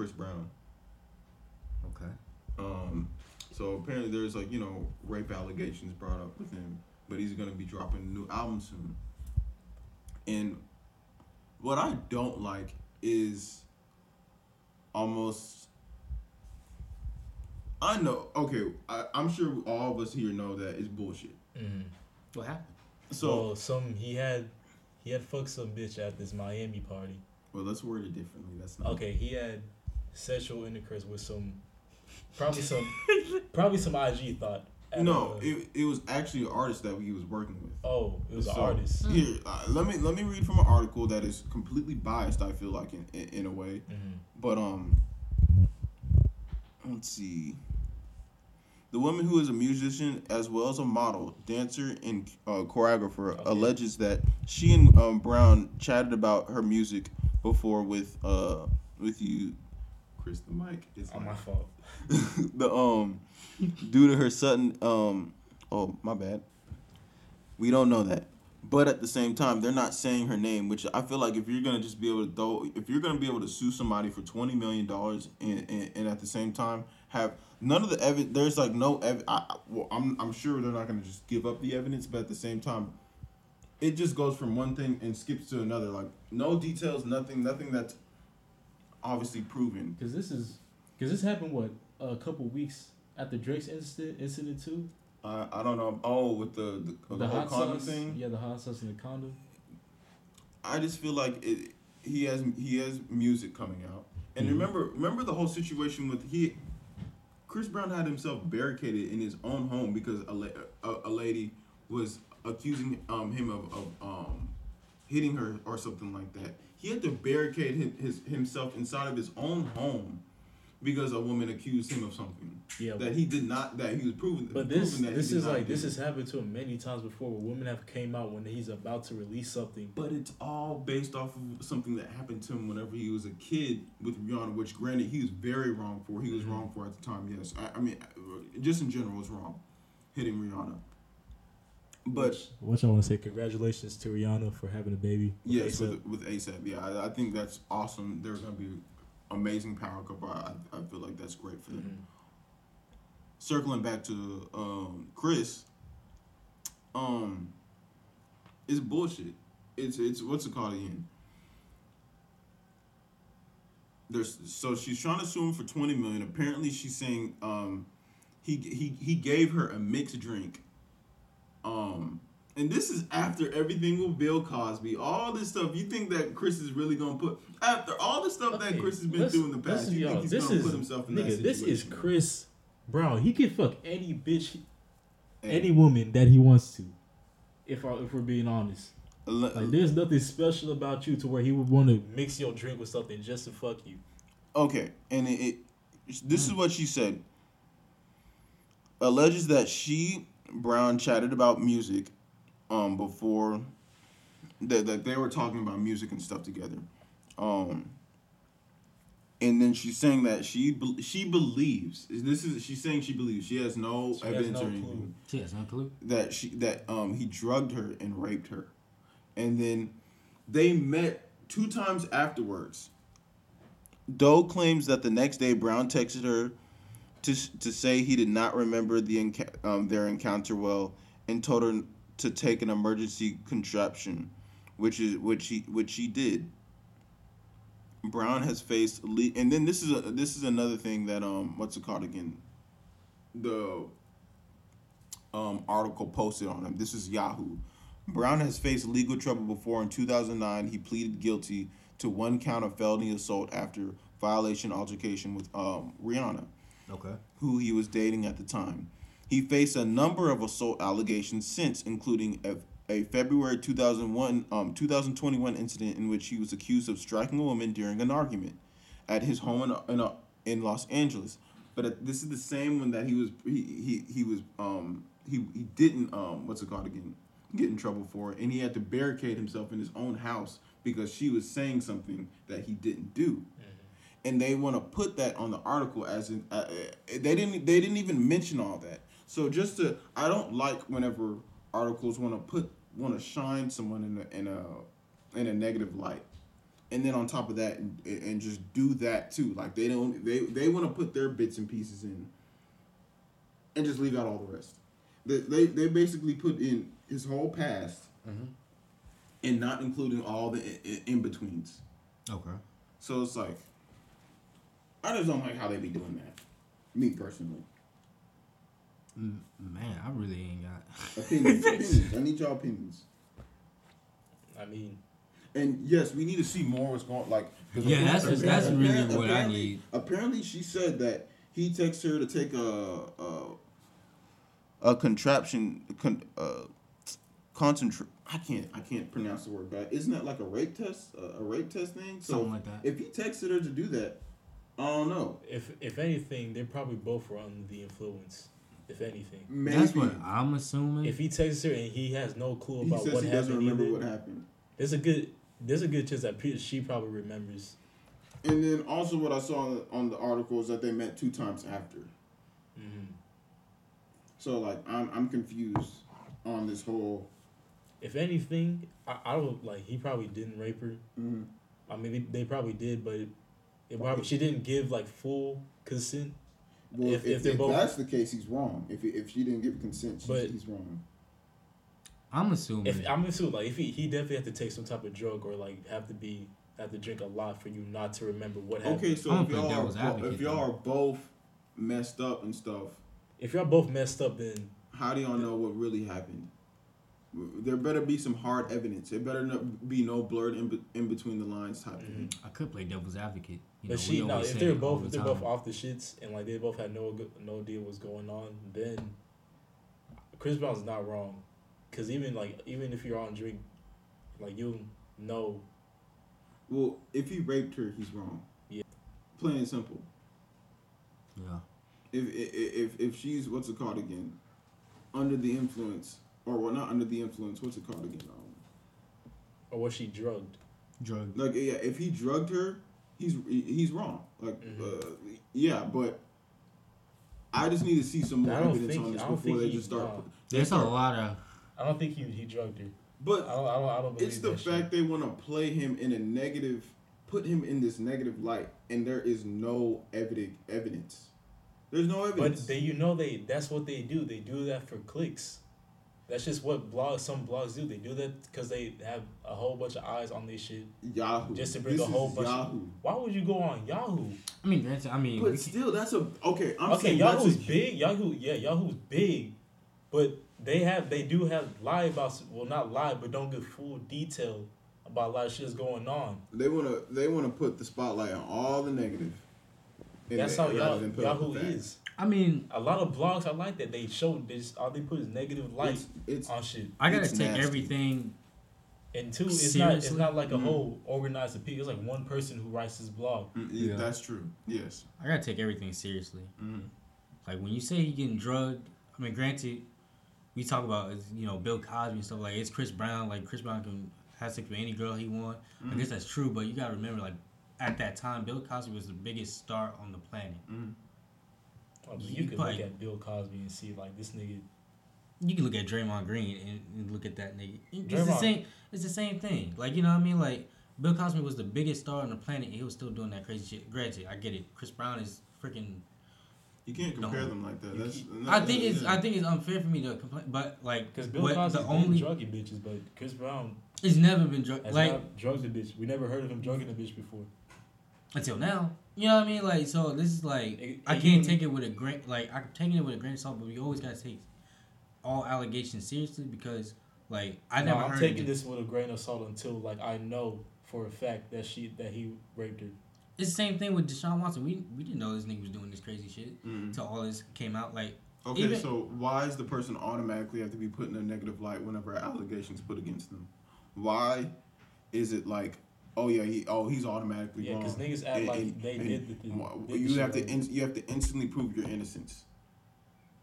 Chris Brown. Okay. Um, so apparently there's like you know rape allegations brought up with him, but he's gonna be dropping a new album soon. And what I don't like is almost. I know. Okay, I, I'm sure all of us here know that it's bullshit. Mm. What happened? So well, some he had he had fucked some bitch at this Miami party. well, let's word it differently. That's not Okay, he had sexual intercourse with some probably some probably some IG thought. No, a- it, it was actually an artist that he was working with. oh, it was an So, artist. Here, uh, let me let me read from an article that is completely biased. I feel like in in, in a way, hmm but um, let's see. The woman who is a musician as well as a model, dancer, and uh, choreographer Okay. alleges that she and um, Brown chatted about her music before with uh with you, Chris. The mic is Oh, my fault. the um due to her sudden um oh my bad we don't know that but at the same time they're not saying her name which i feel like if you're gonna just be able to throw if you're gonna be able to sue somebody for 20 million dollars and, and and at the same time have none of the evidence there's like no ev- I- well, I'm, I'm sure they're not gonna just give up the evidence but at the same time it just goes from one thing and skips to another like no details nothing nothing that's obviously proven Because this is, because this happened what a couple weeks after Drake's incident incident too. I, I don't know. Oh, with the the, the, whole hot condom sauce, thing. Yeah, the hot sauce and the condom. I just feel like it. He has he has music coming out, and Mhm. remember remember the whole situation with he. Chris Brown had himself barricaded in his own home because a, la- a, a lady was accusing um him of, of um hitting her or something like that. He had to barricade his, his himself inside of his own home because a woman accused him of something Yeah, that he did not that he was proven. But this that this is like this has happened to him many times before where women have came out when he's about to release something. But it's all based off of something that happened to him whenever he was a kid with Rihanna, which granted he was very wrong for. He was Mhm. wrong for at the time. Yes, I, I mean, just in general, was wrong hitting Rihanna. But what y'all want to say? Congratulations to Rihanna for having a baby. with yes, A$AP. with, with ASAP, yeah, I, I think that's awesome. They're gonna be amazing power couple. I, I feel like that's great for them. Mhm. circling back to um, Chris, um, it's bullshit. It's it's what's it called again? There's so she's trying to sue him for twenty million. Apparently, she's saying um, he he he gave her a mixed drink. Um, and this is after everything with Bill Cosby, all this stuff. You think that Chris is really gonna put after all the stuff that Chris has been through in the past? You think he's this gonna is put himself in that nigga. This is? Chris Brown. He can fuck any bitch, Hey, any woman that he wants to. If I, if we're being honest, like there's nothing special about you to where he would want to mix your drink with something just to fuck you. Okay, and it, it this is what she said. Alleges that she Brown chatted about music, um, before that that they were talking about music and stuff together, um. And then she's saying that she be- she believes this is she's saying she believes she has no She has evidence no or anything clue. She has no clue. that she that um he drugged her and raped her, and then they met two times afterwards. Doe claims that the next day Brown texted her to to say he did not remember the um, their encounter well and told her to take an emergency contraption, which is which he which she did. Brown has faced le- and then this is a this is another thing that um what's it called again, the um, article posted on him. This is Yahoo. Brown has faced legal trouble before. In 2009, he pleaded guilty to one count of felony assault after violation altercation with um, Rihanna, Okay. who he was dating at the time. He faced a number of assault allegations since, including a, a February 2001 um, 2021 incident in which he was accused of striking a woman during an argument at his home in in, in Los Angeles. But this is the same one that he was he he, he was um he, he didn't um what's it called again get in trouble for and he had to barricade himself in his own house because she was saying something that he didn't do and they want to put that on the article as in uh, uh, they didn't they didn't even mention all that so just to i don't like whenever articles want to put want to shine someone in a in a in a negative light and then on top of that, and, and just do that too. Like they don't, they they want to put their bits and pieces in, and just leave out all the rest. They they, they basically put in his whole past, Mhm. and not including all the in betweens. Okay. So it's like, I just don't like how they be doing that. Me personally, Man, I really ain't got. opinions, opinions. I need y'all opinions. I mean, And yes, we need to see more what's going like. 'cause Yeah, that's- apparently- that's really what I need. Apparently, she said that he texted her to take a a, a contraption con, uh, concentrate. I can't I can't pronounce the word, but isn't that like a rape test? A, a rape test thing? So Something like that. if he texted her to do that, I don't know. if if anything, they probably both were under the influence. If anything, Maybe That's what I'm assuming. if he texts her and he has no clue he about says what he doesn't happened, remember either, what happened. there's a good there's a good chance that pe- she probably remembers. And then also what I saw on the, on the article is that they met two times after. hmm So like I'm I'm confused on this whole. If anything, I, I don't like he probably didn't rape her. mm, I mean, they, they probably did, but it probably she didn't give like full consent. Well, If- if, if if, they're both- that's the case, he's wrong. If if she didn't give consent, she's, But- he's wrong. I'm assuming. If I'm assuming like if he, he definitely had to take some type of drug or like have to be have to drink a lot for you not to remember what happened. Okay, so if y'all are advocate, if y'all though. are both messed up and stuff, If y'all both messed up, then how do y'all know what really happened? There better be some hard evidence. There better not be no blurred in, be- in between the lines type thing. Mhm. I could play devil's advocate. You but know, she we no. If they're both the if they're time. both off the shits and like they both had no go- no deal what's going on, then Chris Brown's not wrong, because even like even if you're on drink, like you know Well, if he raped her, he's wrong. Yeah. Plain and simple. Yeah. If if if, if she's what's it called again, under the influence, or well, not under the influence. What's it called again? Um, or was she drugged? Drugged. Like yeah, if he drugged her, he's he's wrong. Like Mhm. uh, yeah, but I just need to see some more evidence on this before they he- just start. no. they There's a lot of. I don't think he he drugged her. I But don't I don't, I don't it's the that shit. fact they want to play him in a negative, put him in this negative light, and there is no evident evidence. There's no evidence. But they, you know, they that's what they do. They do that for clicks. That's just what blogs. Some blogs do. They do that because they have a whole bunch of eyes on this shit. Yahoo. Just to bring This a whole is bunch of- Yahoo. Why would you go on Yahoo? I mean, that's, I mean, But still, that's a okay. I'm okay, saying Yahoo's big. Yahoo, yeah, Yahoo's big, but they have they do have lie about well not lie, but don't give full detail about a lot of shit that's going on. They wanna they wanna put the spotlight on all the negative. in That's there how rather Yahoo, than put up the Yahoo facts. is. I mean, A lot of blogs I like that. They show this all they put is negative light It's, it's on shit. I gotta It's take nasty. everything. And two, it's not it's not like a Mhm. whole organized appeal. It's like one person who writes this blog. mm, yeah, Yeah. that's true. Yes. I gotta take everything seriously. Mm. Like when you say he getting drugged, I mean, granted, we talk about you know Bill Cosby and stuff like it's Chris Brown. Like Chris Brown can have sex with any girl he want. I guess that's true, but you gotta remember, like at that time, Bill Cosby was the biggest star on the planet. Mm. I mean, You you could probably- look at Bill Cosby and see like this nigga. You can look at Draymond Green and, and look at that nigga. It's the same. It's the same thing. Like you know what I mean? Like Bill Cosby was the biggest star on the planet. and He was still doing that crazy shit. Granted, I get it. Chris Brown is freaking. You can't compare No. them like that. That's. I think it's. yeah. I think it's unfair for me to complain, but like, Because Bill what Cosby's the been only druggy bitches, but Chris Brown it's never been drug like not drugged a bitch. We never heard of him drugging a bitch before. until now. You know what I mean? Like, so this is like It- I can't even- take it with a grain. Like I'm taking it with a grain of salt, but we always gotta take all allegations seriously because like I No, never I'm heard. taking this with a grain of salt until like I know for a fact that she that he raped her. It's the same thing with Deshaun Watson. We we didn't know this nigga was doing this crazy shit Mm. until all this came out. Like Okay, Even- so why does the person automatically have to be put in a negative light whenever allegations put against them? Why is it like, oh yeah, he oh he's automatically Yeah, because niggas act And- like and- they and did the thing. did you shit have to in, you have to instantly prove your innocence.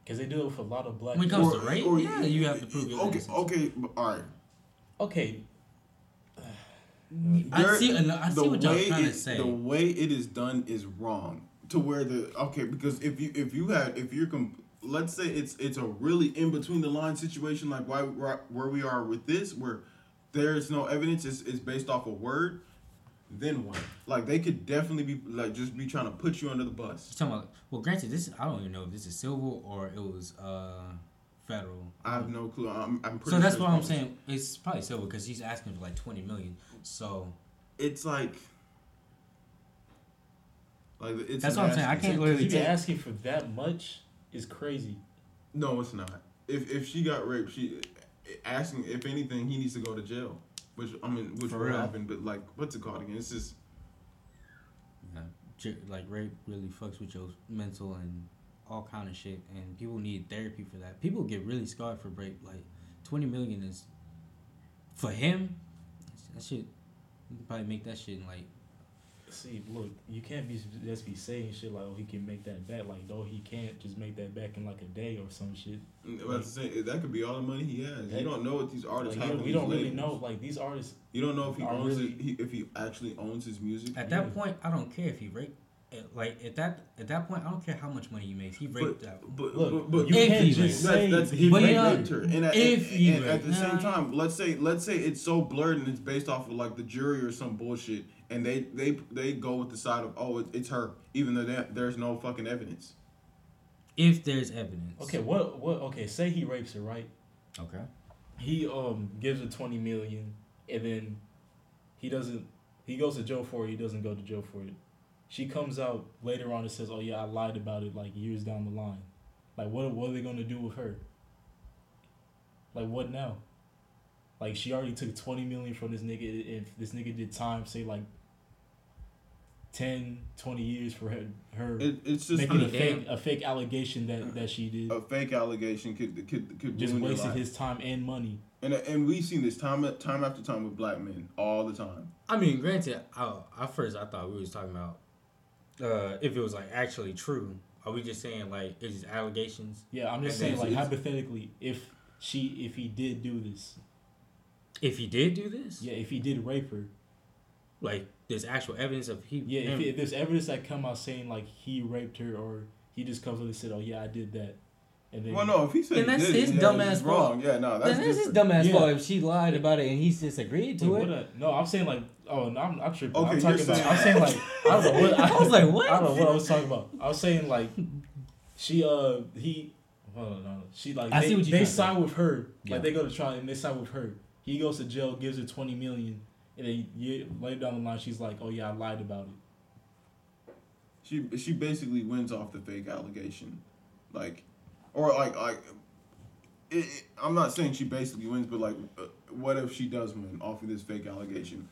Because they do it with a lot of black. When it people. comes to rape, yeah, you have to prove your Okay, innocence. okay, but, all right. okay, I see. I see the what y'all way trying to say. The way it is done is wrong. To where the okay, because if you if you had if you're com- let's say it's it's a really in between the line situation like why where where we are with this where there is no evidence it's, it's based off a word then what? Like they could definitely be like just be trying to put you under the bus. Just talking about. Well, granted, this I don't even know if this is civil or it was uh federal. I have no clue. I'm, I'm pretty So that's sure what I'm it's- saying. It's probably civil because he's asking for like twenty million. So It's like, like it's. That's what I'm saying. I can't To literally be asking for that much is crazy. No, it's not. If if she got raped, she asking if anything, he needs to go to jail. Which I mean, which For will real. happen. But like, what's it called again? It's just yeah, like rape really fucks with your mental and all kind of shit, and people need therapy for that. People get really scarred for rape. Like twenty million is for him. That shit. You probably make that shit in like See, look, you can't be just be saying shit like, oh, he can make that back. Like, no, he can't just make that back in like a day or some shit. Mm, that's the same. That could be all the money he has. That- you don't know what these artists Like, have. you- we these don't really know. Like these artists, You don't know if he owns really- it. He, if he actually owns his music. at that Yeah. point. I don't care if he raped. Eh, Like at that at that point, I don't care how much money he makes. He raped But, that. but, Look, but, but you can't he just raped. say. That's, that's he But raped, yeah, raped her, and, at, if and, he and at raped- the same nah. time, let's say let's say it's so blurred and it's based off of like the jury or some bullshit, and they they they go with the side of oh it, it's her, even though there, there's no fucking evidence. If there's evidence. okay, what what? Okay, say he rapes her, right? Okay. He um gives her twenty million, and then he doesn't. He goes to jail for it. He doesn't go to jail for it. She comes out later on and says, "Oh yeah, I lied about it." Like years down the line, like what what are they gonna do with her? Like what now? Like she already took twenty million from this nigga. If this nigga did time, say like 10, 20 years for her, her It, it's just making a I mean, fake a fake allegation that that she did, a fake allegation could could could just ruin your wasted life. his time and money. And and we've seen this time time after time with black men all the time. I mean, granted, I, at first I thought we was talking about uh, if it was like actually true. Are we just saying like it's just allegations? Yeah, I'm just saying, like hypothetically, if she, if he did do this, If he did do this, yeah, if he did rape her, like there's actual evidence of he. yeah, if, if there's evidence that come out saying like he raped her or he just comes up and said, oh yeah, I did that, and then Well, no, if he said Then he that's did his dumbass he's fault. wrong. Yeah, no, Then that's that's his dumbass Yeah. fault if she lied about it and he's just agreed to Wait, it. what a- no, I'm saying like, oh, no, I'm, I'm tripping. Okay, I'm you're talking about. saying- I'm saying like, I don't know what. I was like, what? I don't know what I was talking about. I was saying like, she uh he, hold on, no, she like I they, see what you're they trying to side with her. Yeah. Like they go to trial and they side with her. He goes to jail, gives her twenty million, and then yeah, later down the line, she's like, oh yeah, I lied about it. She she basically wins off the fake allegation, like, or like like. It, it- I'm not saying she basically wins, but like, uh, what if she does win off of this fake allegation?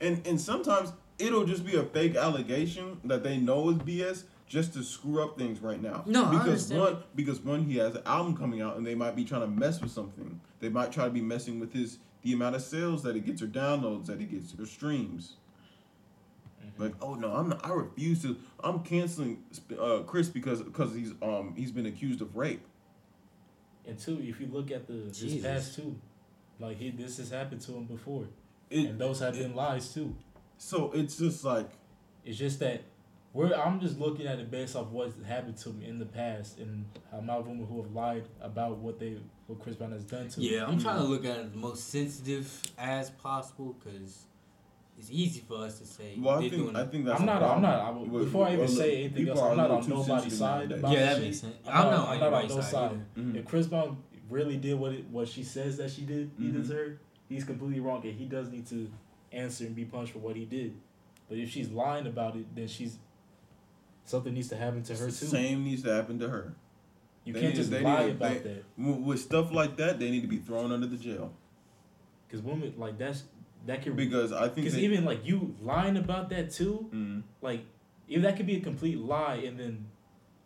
And and sometimes it'll just be a fake allegation that they know is BS just to screw up things right now. No, because one because one he has an album coming out and they might be trying to mess with something. They might try to be messing with his the amount of sales that he gets or downloads that he gets or streams. Like, oh no, I'm not, I refuse to. I'm canceling uh, Chris because because he's um he's been accused of rape. And two, if you look at the this past two, like he this has happened to him before, It, and those have it- been lies too. so it's just like It's just that we're I'm just looking at it based off what's happened to him in the past and the amount of women who have lied about what they what Chris Brown has done to. Yeah, them. I'm trying to look at it the most sensitive as possible because it's easy for us to say. well, I they're think doing I think that's I'm not. I'm not. I, With- before I even well, say anything else, I'm not on nobody's side nowadays. about Yeah, that shit. makes sense. I'm I'm not, not I'm on not on no side side. either. Mhm. If Chris Brown really did what it, what she says that she did, he Mhm. deserved, he's completely wrong, and he does need to answer and be punished for what he did. But if she's lying about it, then she's something needs to happen to her too. Same needs to happen to her. You They can't need- just they lie need- about they- that With, with stuff like that, they need to be thrown under the jail because women like that's that can because I think because even like you lying about that too, Mhm. like if that could be a complete lie and then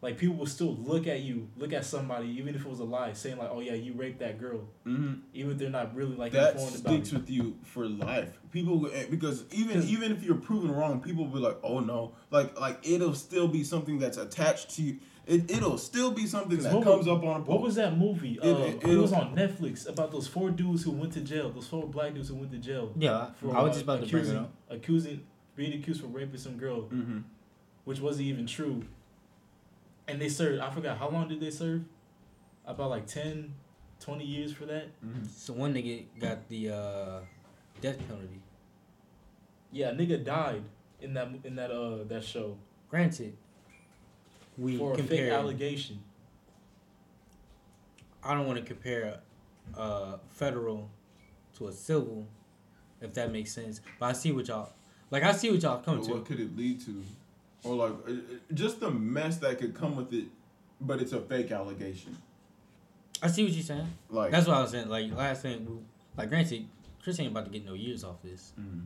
like people will still look at you, look at somebody, even if it was a lie, saying like, "Oh yeah, you raped that girl," Mhm. even if they're not really like that informed sticks it. with you for life. People eh, because even even if you're proven wrong, people will be like, "Oh no!" Like like it'll still be something that's attached to you. It it'll still be something that comes was- up on a What was that movie? It- uh, it- it, was on Netflix about those four dudes who went to jail. Those four black dudes who went to jail. Yeah, for, I was uh, just about to bring it up. accusing, being accused for raping some girl, hmm which wasn't even true. And they served. I forgot how long did they serve? About like 10, 20 years for that. hmm So one nigga got the uh, death penalty. Yeah, a nigga died in that in that uh that show Granted, we for a fake compare. allegation. I don't want to compare uh, federal to a civil, if that makes sense. But I see what y'all like. I see what y'all coming to. what could it lead to? Or like uh, uh, just the mess that could come with it, but it's a fake allegation. I see what you're saying. Like That's what I was saying. Like last thing, like granted, Chris ain't about to get no years off this. Mhm.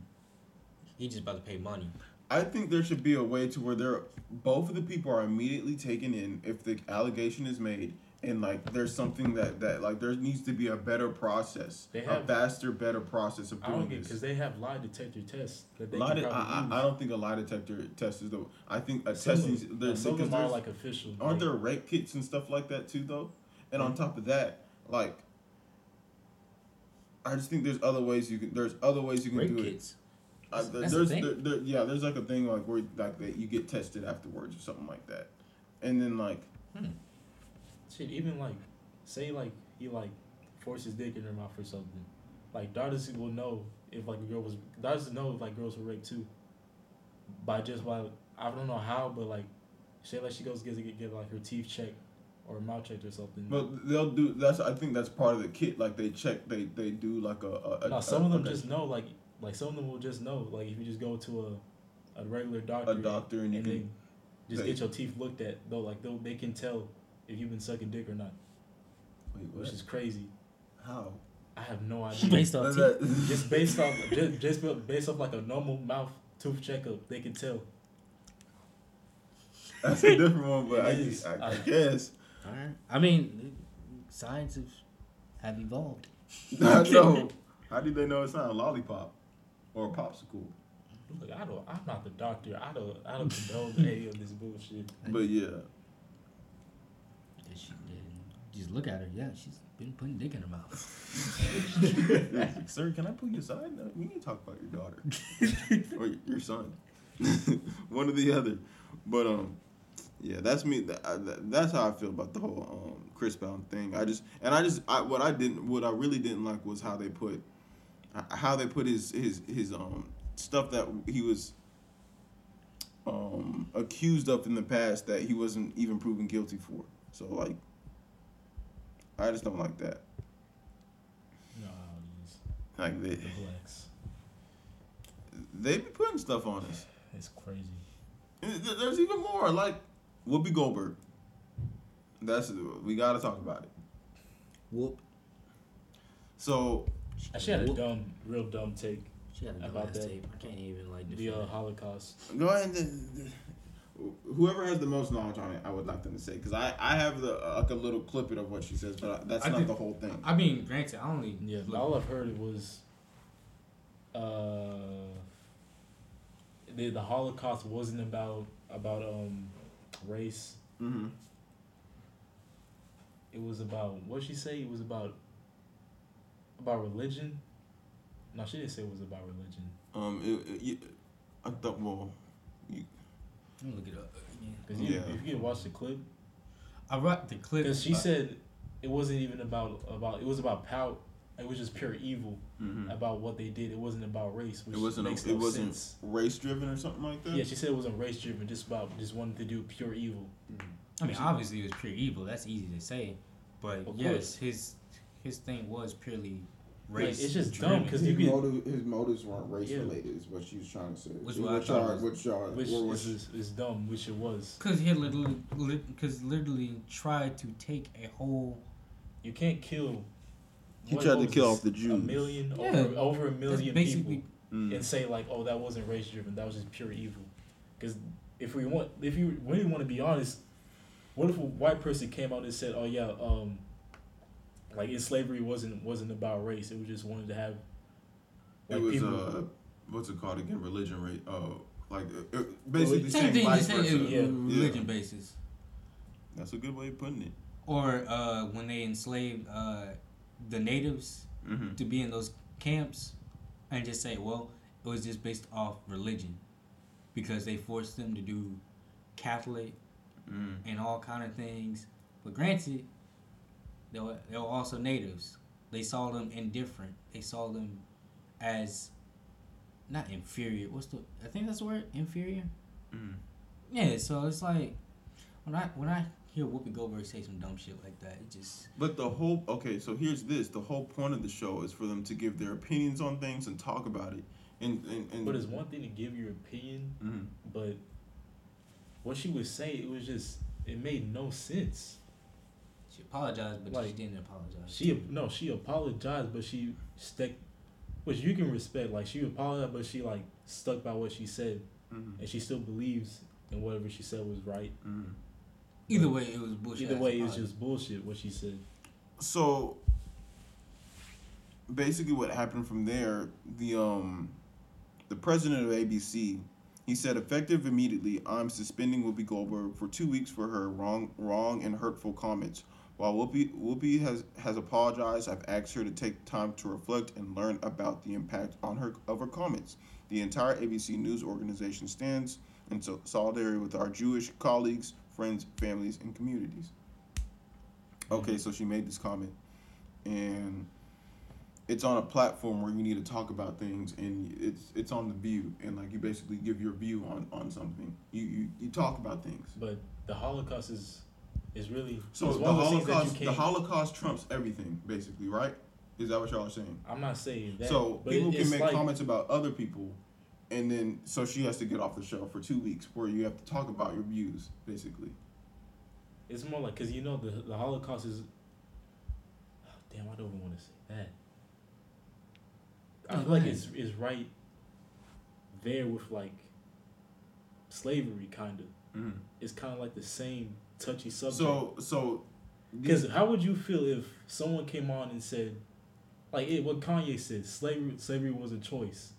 He just about to pay money. I think there should be a way to where they're both of the people are immediately taken in if the allegation is made and like there's something that that like there needs to be a better process, They a faster, better process of I don't doing get this. because they have lie detector tests that they lie can de- I. I, I don't think a lie detector test is the. I think a Some testing. them- there- some of them are like official. Aren't like- there rape kits and stuff like that too, though? And on mm-hmm. top of that, like, I just think there's other ways you can. There's other ways you can Rape do kids. it. Uh, That's- there- that's a there's, thing? there, there, yeah, there's like a thing like where like that you get tested afterwards or something like that, and then like Shit, even like, say like he like forced his dick in her mouth or something. Like daughters will know if like a girl was daughters know if like girls were raped too. By just by I don't know how, but like, say like she goes get get, get like her teeth checked or mouth checked or something. But they'll do that's. I think that's part of the kit. Like they check, they they do like a. a, a no, some of them a- just know like like some of them will just know like if you just go to a a regular doctor, a doctor and you and can. just they- get your teeth looked at though like they they can tell if you've been sucking dick or not, Wait, which is crazy. How? I have no idea. Based off teeth. just based off just, just based off like a normal mouth tooth checkup, they can tell. That's a different one, but I, It is. I, I I- guess. Alright. I mean, science have, have evolved. I know. How did they know it's not a lollipop or a popsicle? Look, I don't. I'm not the doctor. I don't. I don't condone any of this bullshit. But yeah, That she did. Just look at her. Yeah, she's been putting dick in her mouth. sir, can I pull you aside? No, we need to talk about your daughter or your son, one or the other. But um, yeah, that's me. That, that- that's how I feel about the whole um Chris Brown thing. I just and I just I, what I didn't what I really didn't like was how they put how they put his his his um stuff that he was um accused of in the past that he wasn't even proven guilty for. So like, I just don't like that. No, Like they the blacks. they be putting stuff on us. It's crazy. There's even more like Whoopi Goldberg. That's we got to talk about it. Whoop. So She had a Whoop. dumb, real dumb take. She had a About dumbass that. tape. I can't even like The defend uh. Holocaust. go ahead. And, th- th- whoever has the most knowledge on it, I would like them to say because I I have the uh, like a little clippet of what she says, but I, that's I not did- the whole thing. I mean, granted, I only Yeah, look- all I've heard was, uh, the the Holocaust wasn't about about um race. Mm-hmm. It was about what she say. It was about about religion. No, she didn't say it was about religion. Um, it, it, you- I thought well, Let me look it up. again. Cause you, Yeah. if you can watch the clip, I wrote the clip. because she said it wasn't even about about it was about power. It was just pure evil mm-hmm. about what they did. It wasn't about race, which it wasn't makes a, no it wasn't sense. race driven or something like that. Yeah, she said it wasn't race driven, just about just wanted to do pure evil. I mean, obviously it was pure evil. That's easy to say, but Of yes, course. his his thing was purely Like, race. it's just driven. dumb 'cause his, could- motive, his motives weren't race Yeah. related, is what she was trying to say. Which Is what I what y'all, was- what y'all, Which what is, was- is, is dumb, which it was. Cause he had literally, because literally tried to take a whole. You can't kill. He tried to kill off the Jews. A million, Yeah. over, over a million people, Mm. and say like, "Oh, that wasn't race driven. That was just pure evil." Because if we want, if you really want to be honest, what if a white person came out and said, "Oh yeah, um, like in slavery wasn't wasn't about race. It was just wanted to have It was people." uh, what's it called again? Religion rate. Uh, like uh, basically same saying thing. vice Just saying versa. Yeah. religion Yeah. basis. That's a good way of putting it. Or uh, when they enslaved uh, the natives Mm-hmm. to be in those camps, and just say, well, it was just based off religion, because they forced them to do Catholic Mm. and all kind of things. But granted, they were, they were also natives. They saw them indifferent. They saw them as not inferior. What's the? I think that's the word. Inferior. Mm. Yeah. So it's like when I when I hear Whoopi Goldberg say some dumb shit like that, it just But the whole okay, so here's this: the whole point of the show is for them to give their opinions on things and talk about it. And and, and But it's one thing to give your opinion, Mhm. but what she was saying, it was just it made no sense. She apologized, but she didn't apologize. She no, she apologized, but she stuck, which you can respect. Like she apologized, but she like stuck by what she said, Mhm. and she still believes in whatever she said was right. Mhm. Either way, it was bullshit. Either way, it's apology. just bullshit what she said. So basically, what happened from there, the um, the president of ABC, he said, effective immediately, I'm suspending Whoopi Goldberg for two weeks for her wrong, wrong and hurtful comments. While Whoopi, Whoopi has has apologized, I've asked her to take time to reflect and learn about the impact on her of her comments. The entire ABC News organization stands in so- solidarity with our Jewish colleagues, friends, families, and communities. Okay, so she made this comment, and it's on a platform where you need to talk about things, and it's it's on the view, and like you basically give your view on on something. You you, you talk about things. But the Holocaust is is really So it's the one of those that you Holocaust, the Holocaust trumps everything, basically, right? Is that what y'all are saying? I'm not saying that. so people it- can make like, comments about other people, and then so she has to get off the show for two weeks, where you have to talk about your views, basically. It's more like because you know the the Holocaust is. damn, I don't even want to say that. I feel like ahead. it's right. There with like. Slavery, kind of. Mm-hmm. It's kind of like the same touchy subject. So so. Because how would you feel if someone came on and said, like it, what Kanye said, slavery slavery was a choice,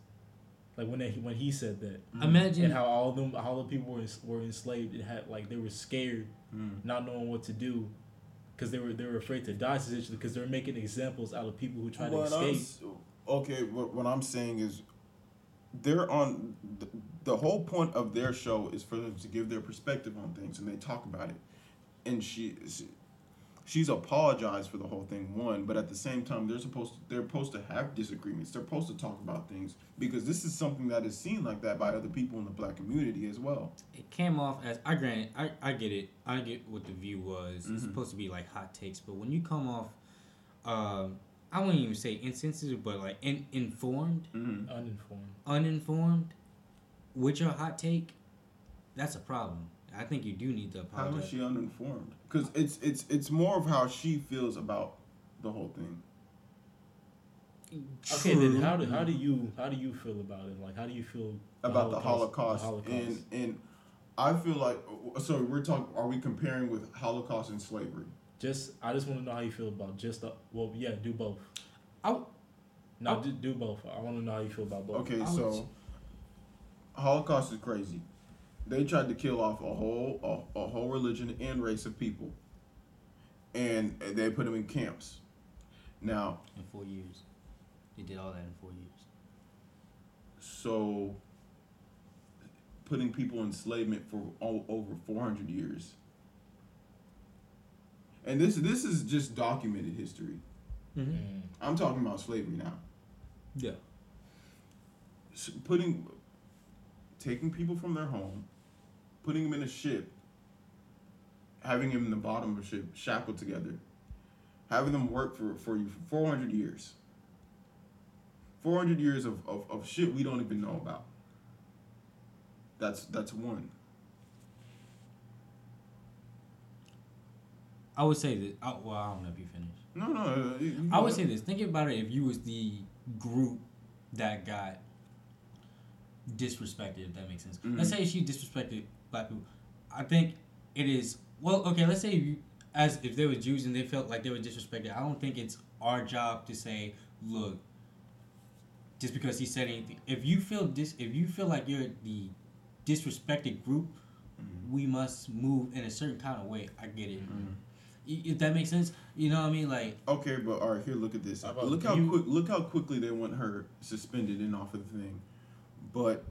like when they, when he said that, Imagine and how all them all the people were were enslaved and had like they were scared, Mm. not knowing what to do, because they were they were afraid to die essentially because they were making examples out of people who tried What to I'm escape. okay, what, what I'm saying is, they're on the, the whole point of their show is for them to give their perspective on things, and they talk about it. And she, she she's apologized for the whole thing, one, but at the same time, they're supposed to, they're supposed to have disagreements. They're supposed to talk about things because this is something that is seen like that by other people in the black community as well. it came off as I grant I, I get it. I get what the view was. Mhm. It's supposed to be like hot takes, but when you come off, um, I wouldn't even say insensitive, but like in, informed, Mm-hmm. Uninformed. uninformed, with your hot take, that's a problem. I think you do need to apologize. is she uninformed? Because it's it's it's more of how she feels about the whole thing. Okay, then how do how do you how do you feel about it? Like how do you feel about the Holocaust, the Holocaust. and and I feel like so we're talking. Are we comparing with Holocaust and slavery? Just I just want to know how you feel about just the well yeah do both. I w- No, I- do, do both. I want to know how you feel about both. Okay, so Holocaust is crazy. They tried to kill off a whole a, a whole religion and race of people, and they put them in camps. Now, in four years, they did all that in four years. so putting people in enslavement for o- over 400 years and this this is just documented history Mm-hmm. Mm. i'm talking about slavery now Yeah. S- putting taking people from their home putting them in a ship having them in the bottom of a ship shackled together having them work for, for you for 400 years 400 years of, of, of shit we don't even know about that's that's one I would say that. I, well, I don't know if you finished. no no uh, you- you I would know. say this. Think about it. If you was the group that got disrespected, if that makes sense. Let's Mhm. say she disrespected black people. I think it is. Well, okay. Let's say you, as if they were Jews and they felt like they were disrespected. I don't think it's our job to say, look, just because he said anything. If you feel dis, if you feel like you're the disrespected group, Mhm. we must move in a certain kind of way. I get it. Mhm. If that makes sense, you know what I mean? Like, Okay, but all right, here, look at this. Look how you- quick, look how quickly they want her suspended and off of the thing. But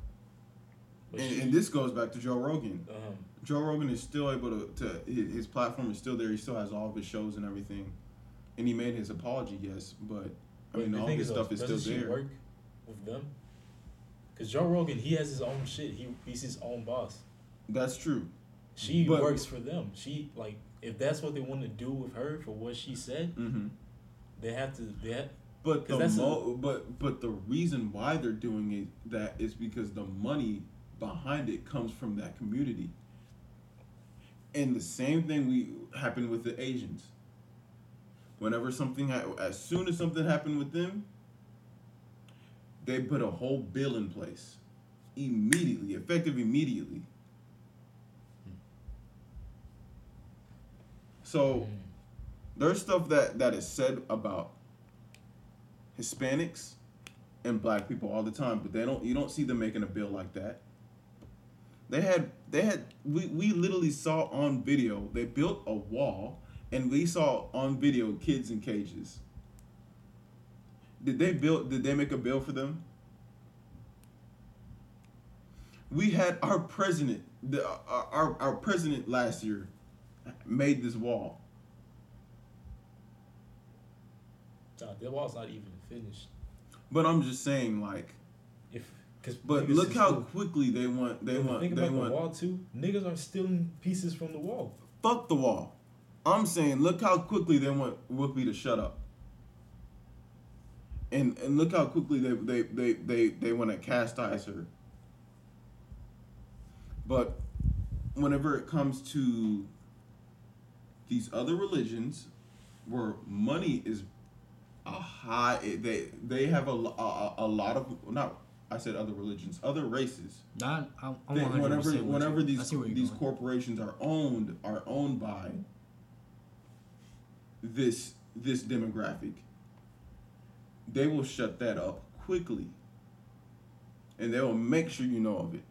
and, and this goes back to Joe Rogan. um, Joe Rogan is still able to, to his, platform is still there. He still has all of his shows and everything, and he made his apology, yes. But I mean, all this stuff is still there. work with them? Cause Joe Rogan, he has his own shit. He he's his own boss. That's true. She But- works for them. She like if that's what they want to do with her for what she said, Mm-hmm. they have to. They have, But the that's a- but but the reason why they're doing it that is because the money behind it comes from that community. And the same thing we happened with the Asians. Whenever something ha- as soon as something happened with them, they put a whole bill in place immediately, effective immediately. So hmm. there's stuff that that is said about Hispanics and black people all the time, but they don't you don't see them making a bill like that. They had they had we, we literally saw on video they built a wall and we saw on video kids in cages. Did they build did they make a bill for them? We had our president the our, our, our president last year made this wall. Nah, the wall's not even finished. But I'm just saying like If cause But look how still- quickly they want they want think they about want the wall too. Niggas are stealing pieces from the wall. fuck the wall. I'm saying look how quickly they want Whoopi to shut up. And and look how quickly they they they they, they want to chastise her. But whenever it comes to these other religions where money is a high they they have a, a, a lot of not I said other religions, other races. Not, I'm, I'm They- 100% whenever you. whenever these see where you're these going. corporations are owned are owned by this this demographic, they will shut that up quickly. And they will make sure you know of it.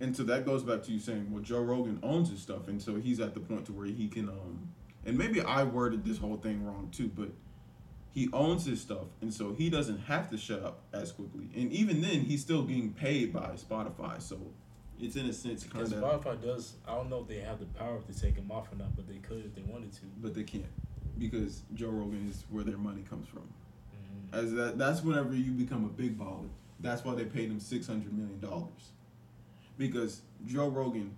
And so that goes back to you saying, well, Joe Rogan owns his stuff, and so he's at the point to where he can um and maybe I worded this whole thing wrong too, but he owns his stuff, and so he doesn't have to shut up as quickly. And even then, he's still getting paid by Spotify, so it's in a sense kind of, Spotify does. I don't know if they have the power to take him off or not, but they could if they wanted to. but they can't because Joe Rogan is where their money comes from. Mhm. As that, that's whenever you become a big baller. That's why they paid him six hundred million dollars, because Joe Rogan,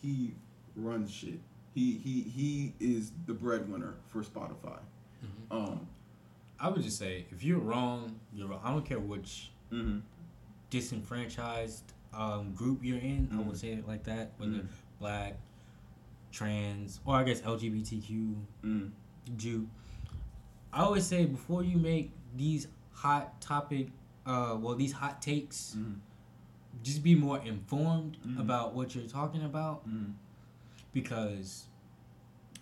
he runs shit. He he he is the breadwinner for Spotify. Mm-hmm. Um. I would just say, if you're wrong, you're wrong. I don't care which mhm. disenfranchised um, group you're in. I Mhm. would say it like that, whether Mhm. black, trans, or I guess LGBTQ, Mhm. Jew. I always say before you make these hot topic, uh, well, these hot takes, Mhm. just be more informed about what you're talking about because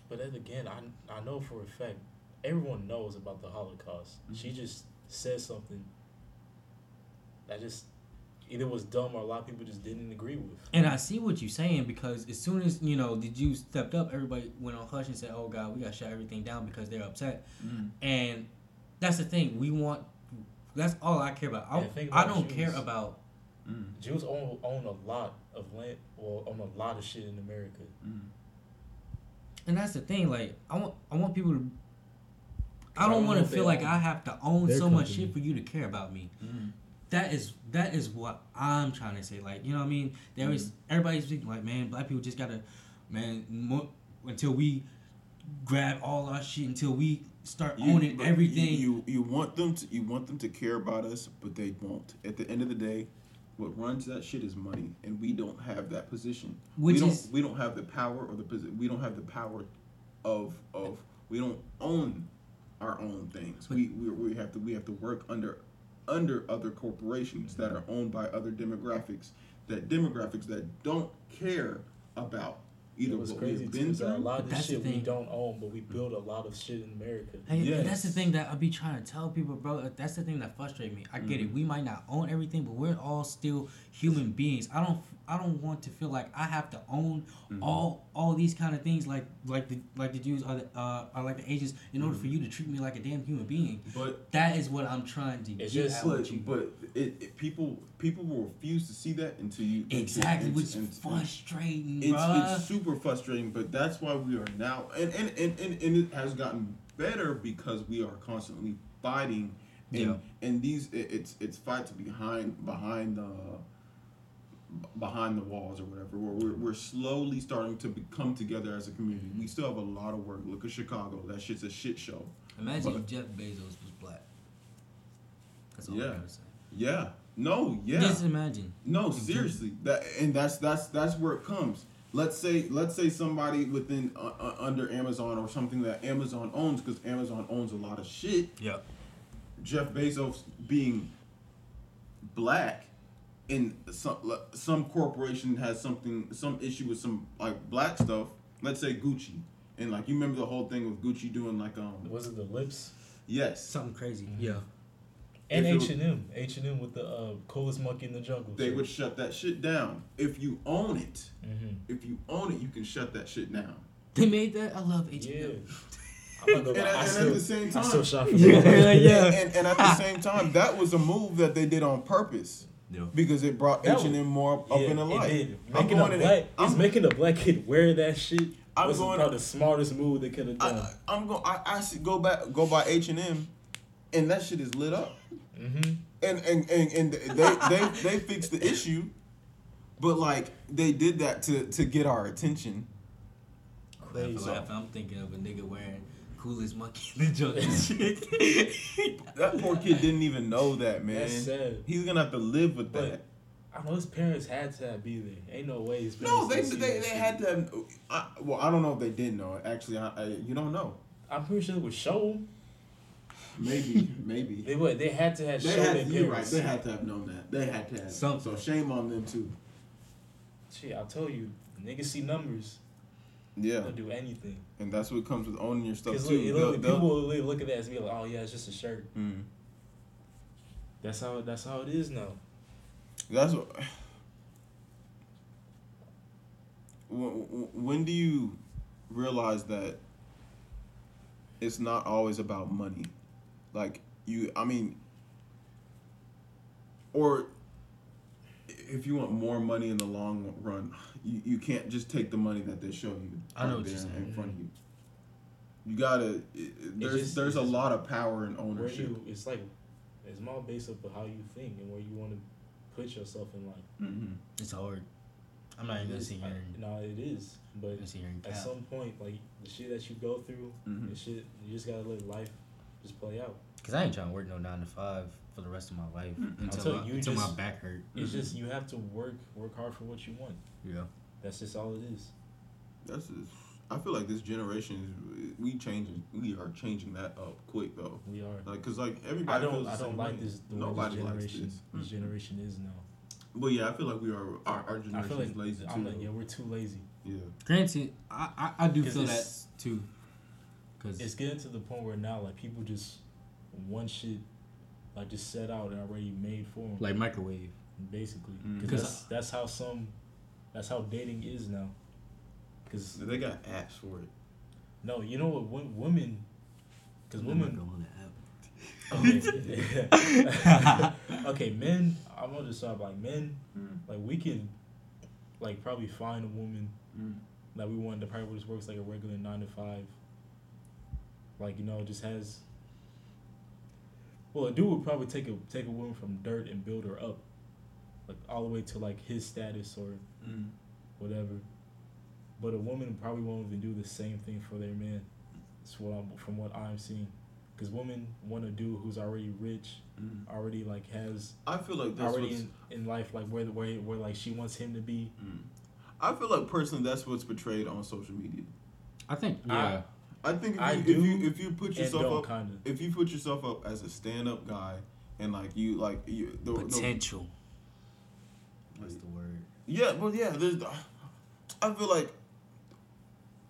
But then again, I I know for a fact everyone knows about the Holocaust. Mm-hmm. She just said something that just either was dumb or a lot of people just didn't agree with. And I see what you're saying because as soon as you know the Jews stepped up, everybody went on hush and said, "Oh God, we got to shut everything down because they're upset." Mhm. And that's the thing. We want. That's all I care about. I, And think I don't Jews. care about. Mhm. Jews own own a lot of land, well, own a lot of shit in America. Mhm. And that's the thing. Like I want. I want people to. I I don't don't want to feel like I have to own their so much company. shit for you to care about me. Mhm. That is that is what I'm trying to say. Like you know what I mean? There is Mm-hmm. everybody's speaking like, man, black people just gotta, man, mo- until we grab all our shit, until we start You- owning everything. You, you you want them to you want them to care about us, but they won't. At the end of the day, what runs that shit is money, and we don't have that position. Which we don't is- we don't have the power or the position. we don't have the power of of we don't own our own things. we, we we have to we have to work under under other corporations that are owned by other demographics that demographics that don't care about either It was what crazy we've been is that A lot of this that's the shit we don't own, but we build a lot of shit in America. Hey, and that's the thing that I'll be trying to tell people, bro. Uh, that's the thing that frustrates me. I get it. Mm-hmm. We might not own everything, but we're all still human beings. I don't. I don't want to feel like I have to own all all these kind of things, like like the like the Jews are the, uh, are like the Asians, in order for you to treat me like a damn human being. But That is what I'm trying to It's get just with you. but it, it people people will refuse to see that until you exactly, until- which is frustrating, it's, bruh. it's super frustrating, but that's why we are now, and, and, and, and, and it has gotten better because we are constantly fighting And, Yeah. and these it, it's it's fights behind behind the behind the walls or whatever where we're, we're slowly starting to be, come together as a community we still have a lot of work look at chicago that shit's a shit show Imagine But- if Jeff Bezos was black. That's all Yeah. I gotta say. yeah no yeah Just imagine. No, seriously. That and that's that's that's where it comes. Let's say let's say somebody within uh, uh, under Amazon or something that Amazon owns because Amazon owns a lot of shit. Yeah. Jeff Bezos being black and some some corporation has something some issue with some like black stuff. Let's say Gucci. And like you remember the whole thing with Gucci doing like um Was it the lips? yes Something crazy. Mhm. Yeah. And H and M, H and M with the uh, coolest monkey in the jungle. they would shut that shit down. If you own it, Mm-hmm. if you own it, you can shut that shit down. They made that. I love H&M. Yeah. And, at- and still, at the same time, still shop for Yeah, yeah. And, and at the same time, that was a move that they did on purpose Yeah. because it brought That H and M more up Yeah, in the it light. I'm Making going a black, it's I'm- making a black kid wear that shit. I'm was going- probably the smartest move they could have done. I, I'm going. I, I go back, go by H and M, and that shit is lit up. mm-hmm. And and and, and they, they they fixed the issue, but like they did that to to get our attention. Crazy. I'm thinking of a nigga wearing coolest monkey in the jungle shit. That poor kid didn't even know that, man. That's sad. He's gonna have to live with But that. I know his parents had to be there. Ain't no way his parents. No, they they, they had to. Have, I, well, I don't know if they did know. Actually, I, I, you don't know. I'm pretty sure it was shown. Maybe, maybe. They would. They had to have They shown their had, you're right. They had to have known that. They had to have. Something. So shame on them too. Shit, I told you, niggas see numbers. Yeah, They'll do anything. and that's what comes with owning your stuff too. look, people will look at that and be like, "Oh yeah, it's just a shirt." Mm. That's how. That's how it is now. That's what. When, when do you realize that it's not always about money? Like you, I mean, or if you want more money in the long run, you, you can't just take the money that they show you. I know right what you're saying. in front of you. You gotta. It, there's just- there's a just- lot of power in ownership. you, it's like, it's all based up of how you think and where you want to put yourself in life. hmm It's hard. I'm not even It gonna is- sit here No, it is, but gonna sit here and at some point, like the shit that you go through, Mhm. the shit you just gotta let life just play out. Cause I ain't trying to work no nine to five for the rest of my life Mm. until, Until I, you until just- my back hurt. It's Mhm. just you have to work work hard for what you want. Yeah. That's just all it is. That's. Just, I feel like this generation is we changing. We are changing that up quick though. We are. Like, cause like everybody. I don't. feels the I don't like way. this. The way Nobody this likes generation. this. This Mm. generation is now. But yeah, I feel like we are. Our, our I generation feel like is lazy too. I'm like, yeah, we're too lazy. yeah. Granted, I I, I do 'Cause feel that too. Cause It's getting to the point where now like people just want shit like just set out and already made for them. like microwave. basically, Mm. because Cause that's, that's how some, that's how dating is now. Because They got apps for it. no, you know what, women, because I'm not women. going on the app. Okay. okay, men. I'm gonna just start like men. Mm. Like we can, like probably find a woman Mm. that we want that probably just works like a regular nine to five. Like you know, just has. Well, a dude would probably take a take a woman from dirt and build her up, like all the way to like his status or Mm. whatever. But a woman probably won't even do the same thing for their man. That's what I'm from what I'm seeing, because women want a dude who's already rich, Mm. already like has I feel like that's already in, in life like where the where where like she wants him to be. Mm. I feel like personally that's what's portrayed on social media. I think yeah. I think if I you, do if you if you put yourself up kind of. if you put yourself up as a stand up guy and like you like you the, the potential. That's the word. yeah but yeah there's I feel like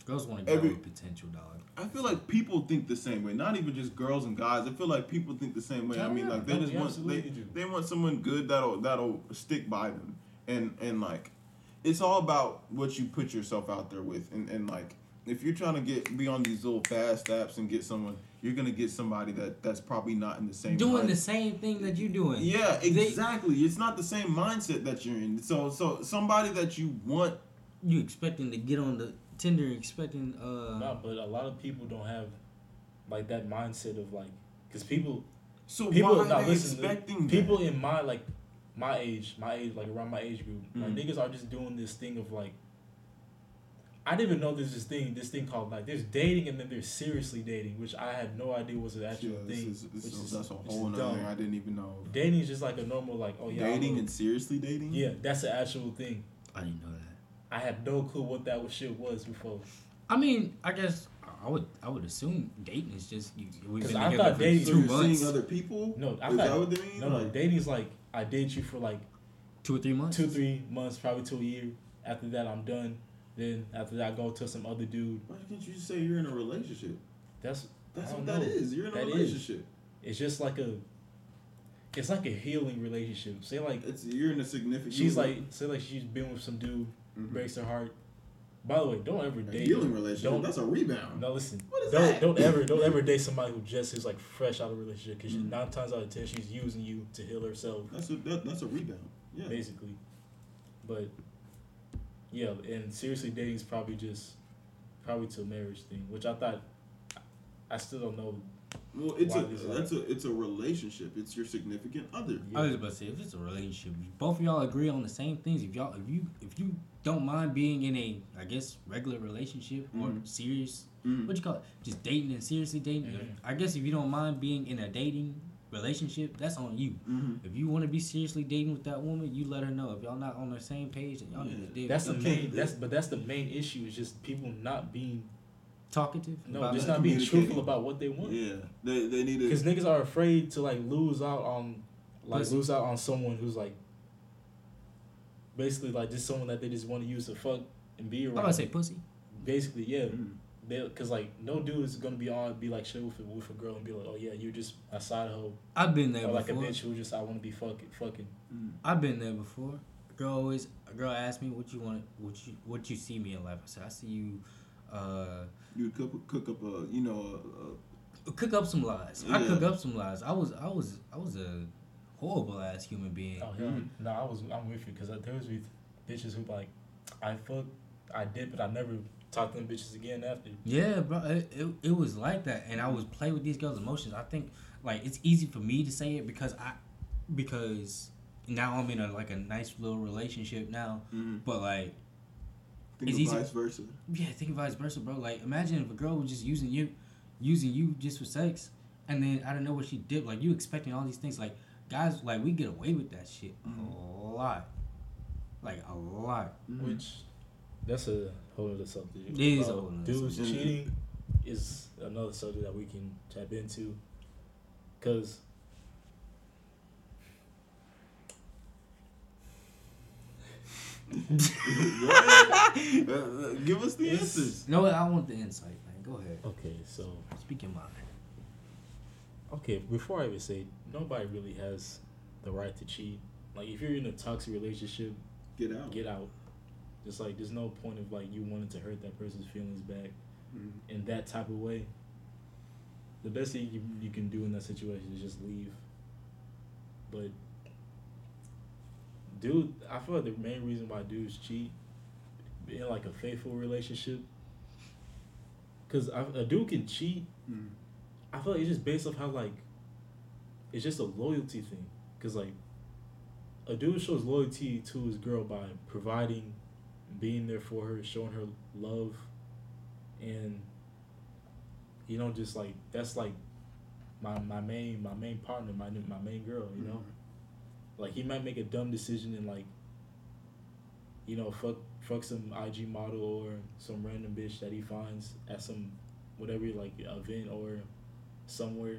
Girls want to Every- potential, dog. I feel like people think the same way. Not even just girls and guys. I feel like people think the same way. I mean, like they just want they, they want someone good that'll that'll stick by them. And and like it's all about what you put yourself out there with. And and like if you're trying to get be on these little fast apps and get someone, you're gonna get somebody that that's probably not in the same Doing mind- the same thing that you're doing. Yeah, They- exactly. it's not the same mindset that you're in. So so somebody that you want You expecting to get on the Tinder, expecting uh. No, but a lot of people don't have like that mindset of like, because people, So people why now are they listen. expecting People that? in my like my age, my age, like around my age group, like Mhm. niggas are just doing this thing of like. I didn't even know there's this thing, this thing called like there's dating and then there's seriously dating, which I had no idea was an actual Yeah, this thing. is- this which is- is- that's a whole nother dumb. thing I didn't even know. Dating is just like a normal like oh yeah dating and seriously dating. yeah that's an actual thing. I didn't know that. I had no clue what that was shit was before. I mean, I guess I would I would assume dating is just you. We've 'Cause been I thought for dating- So two you're months, seeing other people. No, I is that thought what they mean? no no Like, dating's like I date you for like two or three months. two three months probably to a year. After that I'm done. Then after that I go to some other dude. Why can't you just say you're in a relationship? That's That's what know. is. You're in a That is. relationship. it's just like a it's like a healing relationship. Say like It's you're in a significant. she's like say like she's been with some dude, Mhm. breaks her heart. By the way, don't ever a date healing relationship. Don't That's a rebound. no listen. What is don't that? don't ever don't ever date somebody who just is like fresh out of a relationship because Mhm. nine times out of ten she's using you to heal herself That's a that, that's a rebound. Yeah. basically. But yeah, and seriously, dating is probably just probably to marriage thing, which I thought. I still don't know. Well, it's Why a is that? that's a it's a relationship. It's your significant other. Yeah. I was about to say if it's a relationship, if both of y'all agree on the same things. If y'all if you if you don't mind being in a I guess regular relationship or Mhm. serious Mhm. what you call it just dating and seriously dating. Mhm. I guess if you don't mind being in a dating relationship, that's on you. Mhm. If you want to be seriously dating with that woman, you let her know. If y'all not on the same page, then y'all need to date. That's the main. That's but that's the main issue. Is just people not being talkative. no, about just not being truthful about what they want. Yeah. They they need Because niggas are afraid to like lose out on, like Pussy. lose out on someone who's like, basically like just someone that they just want to use to fuck and be around. I'm around. gonna say pussy. basically, yeah. Mhm. They, cause like no dude is gonna be on be like shit with a, with a girl and be like, oh yeah, you're just a side hoe I've been there or like a bitch who just I want to be fucking fucking. Mhm. I've been there before. A girl always a girl asked me what you want what you what you see me in life. I said I see you uh You cook cook up a you know a, a cook up some lies. I cook up some lies. I was I was I was a horrible ass human being. Oh hell, Mhm. no, I was I'm with you because there was with bitches who like, I fuck, I did, but I never talked to them bitches again after. Yeah, bro, it, it, it was like that, and I was play with these girls' emotions. I think like it's easy for me to say it because I because now I'm in a like a nice little relationship now, Mhm. but like Think It's of easy- vice versa. yeah, think vice versa, bro. Like imagine if a girl was just using you, using you just for sex, and then I don't know what she did. Like you expecting all these things. Like guys, like we get away with that shit Mhm. a lot, like a lot. Mhm. Which that's a whole other subject. It is a whole other dudes subject. cheating is another subject that we can tap into, cause Go ahead. Give us the It's- answers. No, I want the insight, man. Go ahead, okay, so speak your mind. okay, before I even say, nobody really has the right to cheat. Like if you're in a toxic relationship, Get out. get out. Just like there's no point of like you wanting to hurt that person's feelings back Mhm. in that type of way. The best thing you, you can do in that situation is just leave. But dude, I feel like the main reason why dudes cheat in like a faithful relationship, because a dude can cheat. Mhm. I feel like it's just based off how like it's just a loyalty thing. Cause like a dude shows loyalty to his girl by providing, being there for her, showing her love, and you know just like that's like my my main my main partner, my my main girl. You know, mm-hmm. like he might make a dumb decision and like you know fuck fuck some IG model or some random bitch that he finds at some whatever like event or somewhere.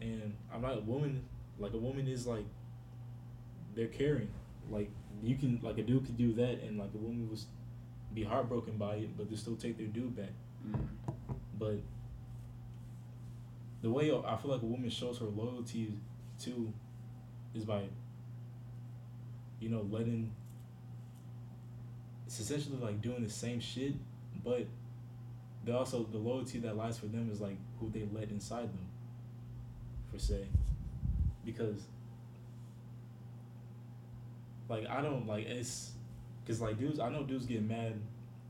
And I'm not a woman. Like a woman is like they're caring. Like you can like a dude could do that and like a woman was be heartbroken by it, but they still take their dude back. Mhm. But the way I feel like a woman shows her loyalty too is by you know letting it's essentially like doing the same shit, but they also the loyalty that lies for them is like who they let inside them, per se, because like I don't like it's because like dudes I know dudes get mad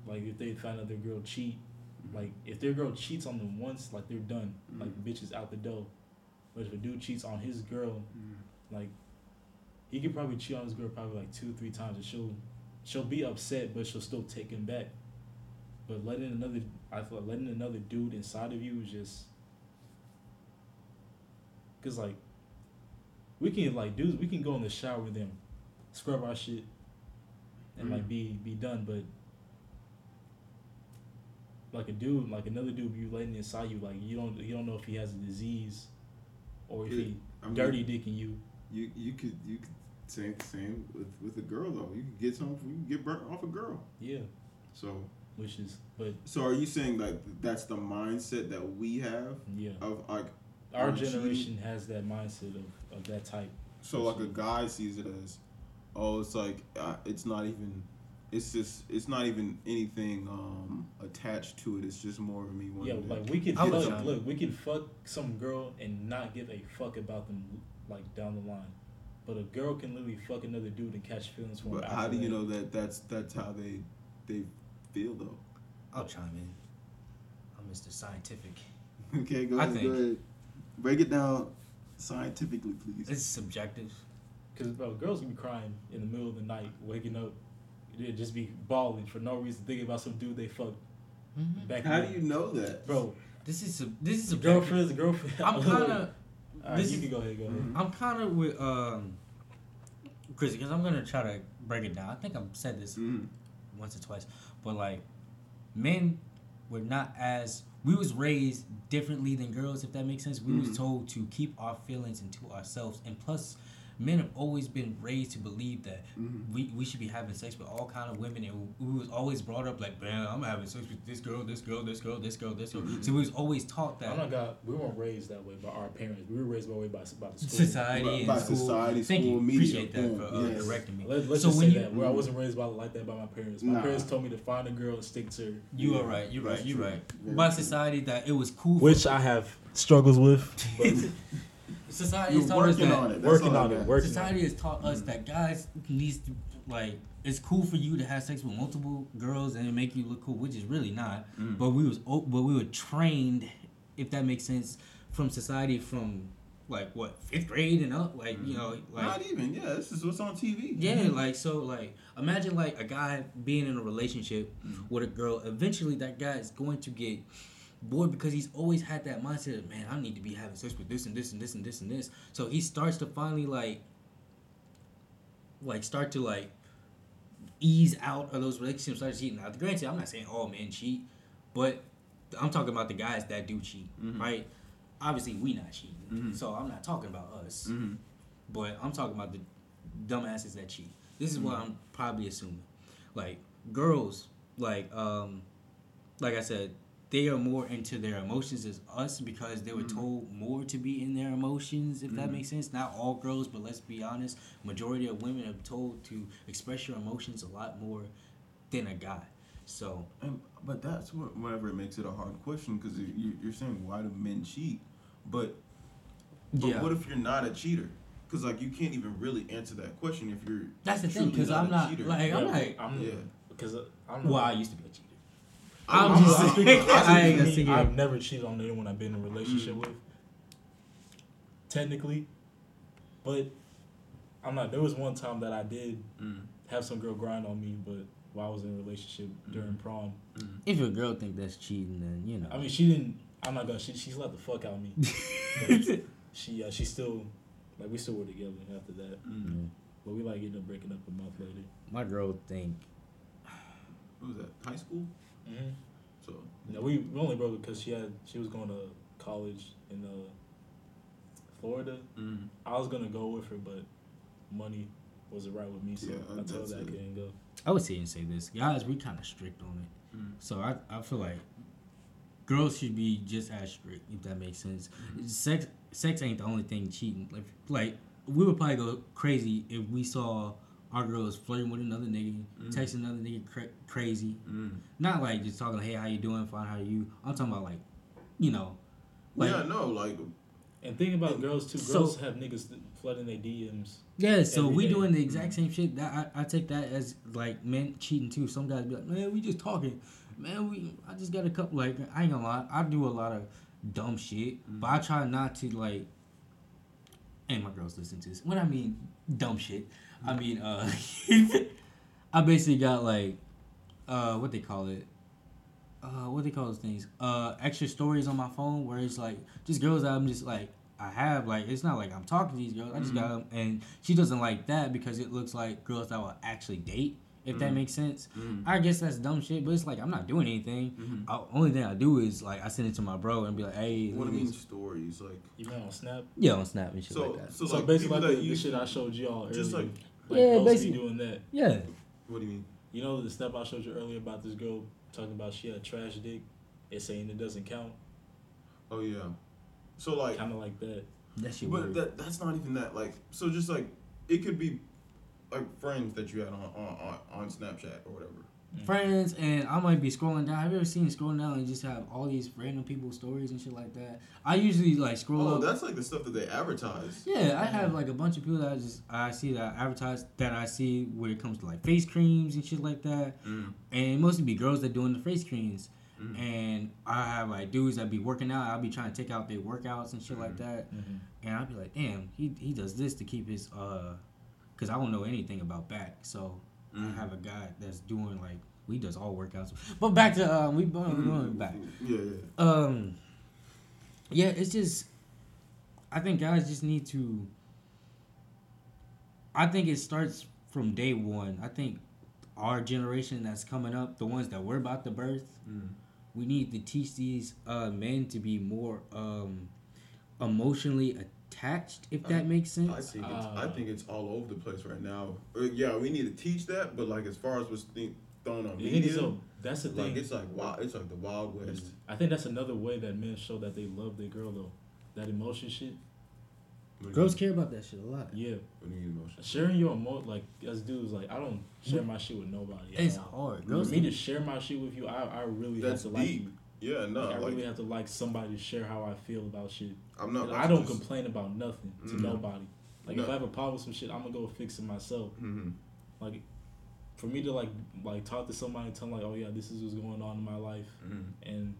like if they find out their girl cheat. Mm-hmm. Like if their girl cheats on them once like they're done. Mm-hmm. Like the bitch is out the door. But if a dude cheats on his girl, mm-hmm. like he could probably cheat on his girl probably like two, three times, and she'll she'll be upset, but she'll still take him back. But letting another, I feel like letting another dude inside of you is just, cause like, we can like dudes, we can go in the shower with them, scrub our shit, and like Mm. be be done, but. Like a dude, like another dude, you letting inside you, like you don't, you don't know if he has a disease, or if Yeah, he I mean, dirty dicking you. You you could you could same same with with a girl though. You could get some. You can get burnt off a girl. Yeah, So which is, but so are you saying like that's the mindset that we have yeah, of like our Aren't you- generation has that mindset of, of that type. so like a guy sees it as oh it's like uh, it's not even it's just it's not even anything um attached to it. It's just more of me Yeah, wanting. to- like we could I would fuck, say- look, we can fuck some girl and not give a fuck about them like down the line, but a girl can literally fuck another dude and catch feelings for him. but how after do you know that that's that's how they they feel though? I'll chime in. I'm Mr. Scientific. Okay, go I ahead. think- Go ahead. Break it down scientifically, please. It's subjective. Because bro, girls can be crying in the middle of the night, waking up, they just be bawling for no reason, thinking about some dude they fucked back. How do you know that, bro? This is a this is a Girlfriends, girlfriend. I'm kind of All right, this you is- can go ahead. Go ahead. I'm kind of with um, Chris because I'm gonna try to break it down. I think I've said this Mhm. once or twice, but like men were not as we was raised differently than girls. If that makes sense, we Mhm. was told to keep our feelings into ourselves, and plus, men have always been raised to believe that Mhm. we, we should be having sex with all kind of women, and we was always brought up like, man, I'm having sex with this girl, this girl, this girl, this girl, this girl. Mhm. So we was always taught that I'm not God. We weren't raised that way by our parents. We were raised that way by by the school. society By- and by school. society, Thank school, you. media, Appreciate that boom, for uh, yes. directing me. Let, us So just when say you- that where I wasn't raised by like that by my parents. My Nah. parents told me to find a girl and stick to her, You Yeah, are right. You're right. You're right. Very By true. society, that it was cool. which I have struggles with. But society You're has taught us working that. on it. That's working all on it. got. Working on Society it. has taught us that guys needs to like. It's cool for you to have sex with multiple girls and it make you look cool, which is really not. Mm. But we was o- but we were trained, if that makes sense, from society from like what fifth grade and up. Like you know, like Not even. Yeah, this is what's on TV. Yeah, like so, like imagine like a guy being in a relationship Mhm. with a girl. Eventually, that guy is going to get bored because he's always had that mindset of man, I need to be having sex with this and this and this and this and this. So he starts to finally like, like start to like ease out of those relationships, start cheating. Now, granted, I'm not saying all men cheat, but I'm talking about the guys that do cheat, Mhm. right? Obviously, we not cheating, Mhm. so I'm not talking about us. Mhm. But I'm talking about the dumbasses that cheat. This is what I'm probably assuming. Like girls, like um, like I said, they are more into their emotions as us because they were Mhm. told more to be in their emotions. If that Mhm. makes sense. Not all girls, but let's be honest, majority of women are told to express your emotions a lot more than a guy. So And, but that's what whenever it makes it a hard question because you, you're saying why do men cheat, but but yeah, what if you're not a cheater? Because like you can't even really answer that question if you're that's the thing. Because I'm not cheater. like I'm Yeah, like. I'm, Yeah. because I don't know. Well, I used to be a cheater. I'm I'm just just speaking- I I'm ain't gonna Me, sit here. I've never cheated on anyone I've been in a relationship Mm. with. Technically, but I'm not. There was one time that I did Mm, have some girl grind on me, but while I was in a relationship during Mhm. prom, mm. If your girl think that's cheating, then you know. I mean, she didn't. I'm not gonna. She she slapped the fuck out of me. She uh, she still like we still were together after that, Mm. but we like ended up breaking up a month later. My girl think What was that? High school? Mm-hmm. So No, we, we only broke because she had she was going to college in uh, Florida. mm. I was gonna go with her, but money wasn't right with me, so Yeah, I told that's her I couldn't go. I would say and say this, guys. We kind of strict on it, Mm. so I I feel like girls should be just as strict if that makes sense. Sex sex ain't the only thing cheating. Like like we would probably go crazy if we saw our girls flirting with another nigga, Mhm. texting another nigga cra- crazy. Mm. Not like just talking, hey, how you doing? Fine, how are you? I'm talking about like, you know, like yeah, no, like And think about girls too. So- Girls have niggas flooding their DMs. Yeah, so we day. doing the exact same shit. That I, I take that as like men cheating too. Some guys be like, man, we just talking. Man, we I just got a couple. Like I ain't gonna lie, I do a lot of dumb shit, but I try not to like and my girls listen to this. When I mean dumb shit, I mean uh, I basically got like, uh, what they call it, uh, what they call those things, uh, extra stories on my phone where it's like just girls that I'm just like I have like it's not like I'm talking to these girls. I just got them, and she doesn't like that because it looks like girls that will actually date. If that Mhm. makes sense, Mm. I guess that's dumb shit. But it's like I'm not doing anything. I, only thing I do is like I send it to my bro and be like, hey, What do you at mean stories? Like You meant on Snap. Yeah, on Snap and shit so, like that. so, So, like basically, like the, the shit I showed y'all earlier. Just like- like Yeah, girls basically. doing that. Yeah, What do you mean? You know the snap I showed you earlier about this girl talking about she had a trash dick and saying it doesn't count. Oh yeah. So like, Kind of like that. that shit but weird. that that's not even that. Like, so just like it could be like friends that you had on on on, on Snapchat or whatever. Friends and I might be scrolling down. Have you ever seen scrolling down and just have all these random people's stories and shit like that? I usually like scroll Oh, up. that's like the stuff that they advertise. Yeah, I have like a bunch of people that I just I see that advertise that I see when it comes to like face creams and shit like that, Mm. and it mostly be girls that doing the face creams. Mm. And I have like dudes that be working out. I'll be trying to take out their workouts and shit like Mhm. that. Mm-hmm. And I'll be like, damn, he he does this to keep his uh, cause I don't know anything about back. So Mm. I have a guy that's doing like we does all workouts. But back to um, we going going back. Yeah, yeah. Um, yeah, it's just I think guys just need to. I think it starts from day one. I think our generation that's coming up, the ones that we're about to birth, Mm. we need to teach these uh, men to be more um, emotionally attached. If that makes sense. I think it's, I Uh, think it's all over the place right now. Uh, Yeah, we need to teach that, but like as far as what's th- thrown on The thing media, is, though, that's the like thing. it's like wow, it's like the Wild West. I think that's another way that men show that they love their girl though. That emotion shit. What do you Girls mean? care about that shit a lot. Yeah. What do you mean emotion? Sharing your emo like us dudes, like I don't share my shit with nobody. at It's all. hard. For Girls me to share my shit with you, I, I really That's have to like deep. you. Yeah, no, Like, I like really have to like somebody to share how I feel about shit. I'm not. I don't complain about nothing to Mm. nobody. Like if I have a problem with some shit, I'm gonna go fix it myself. Mhm. Like for me to like like talk to somebody and tell them like, oh yeah, this is what's going on in my life, Mhm. and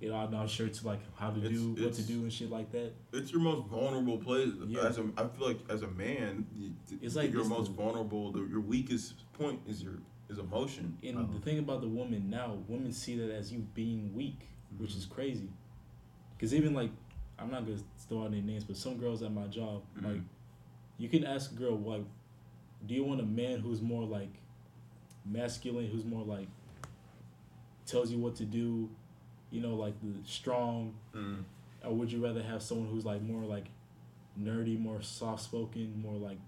you know I'm not sure to like how to It's- do what to do and shit like that. It's your most vulnerable place. Yeah. As a, I feel like as a man, you, It's like your most the- vulnerable. The, your weakest point is your is emotion. And Oh. the thing about the woman now, women see that as you being weak, which Mm-hmm. is crazy. Because even like, I'm not gonna throw out any names, but some girls at my job, Mhm. like, you can ask a girl like, do you want a man who's more like masculine, who's more like tells you what to do, you know, like the strong, Mm. or would you rather have someone who's like more like nerdy, more soft spoken, more like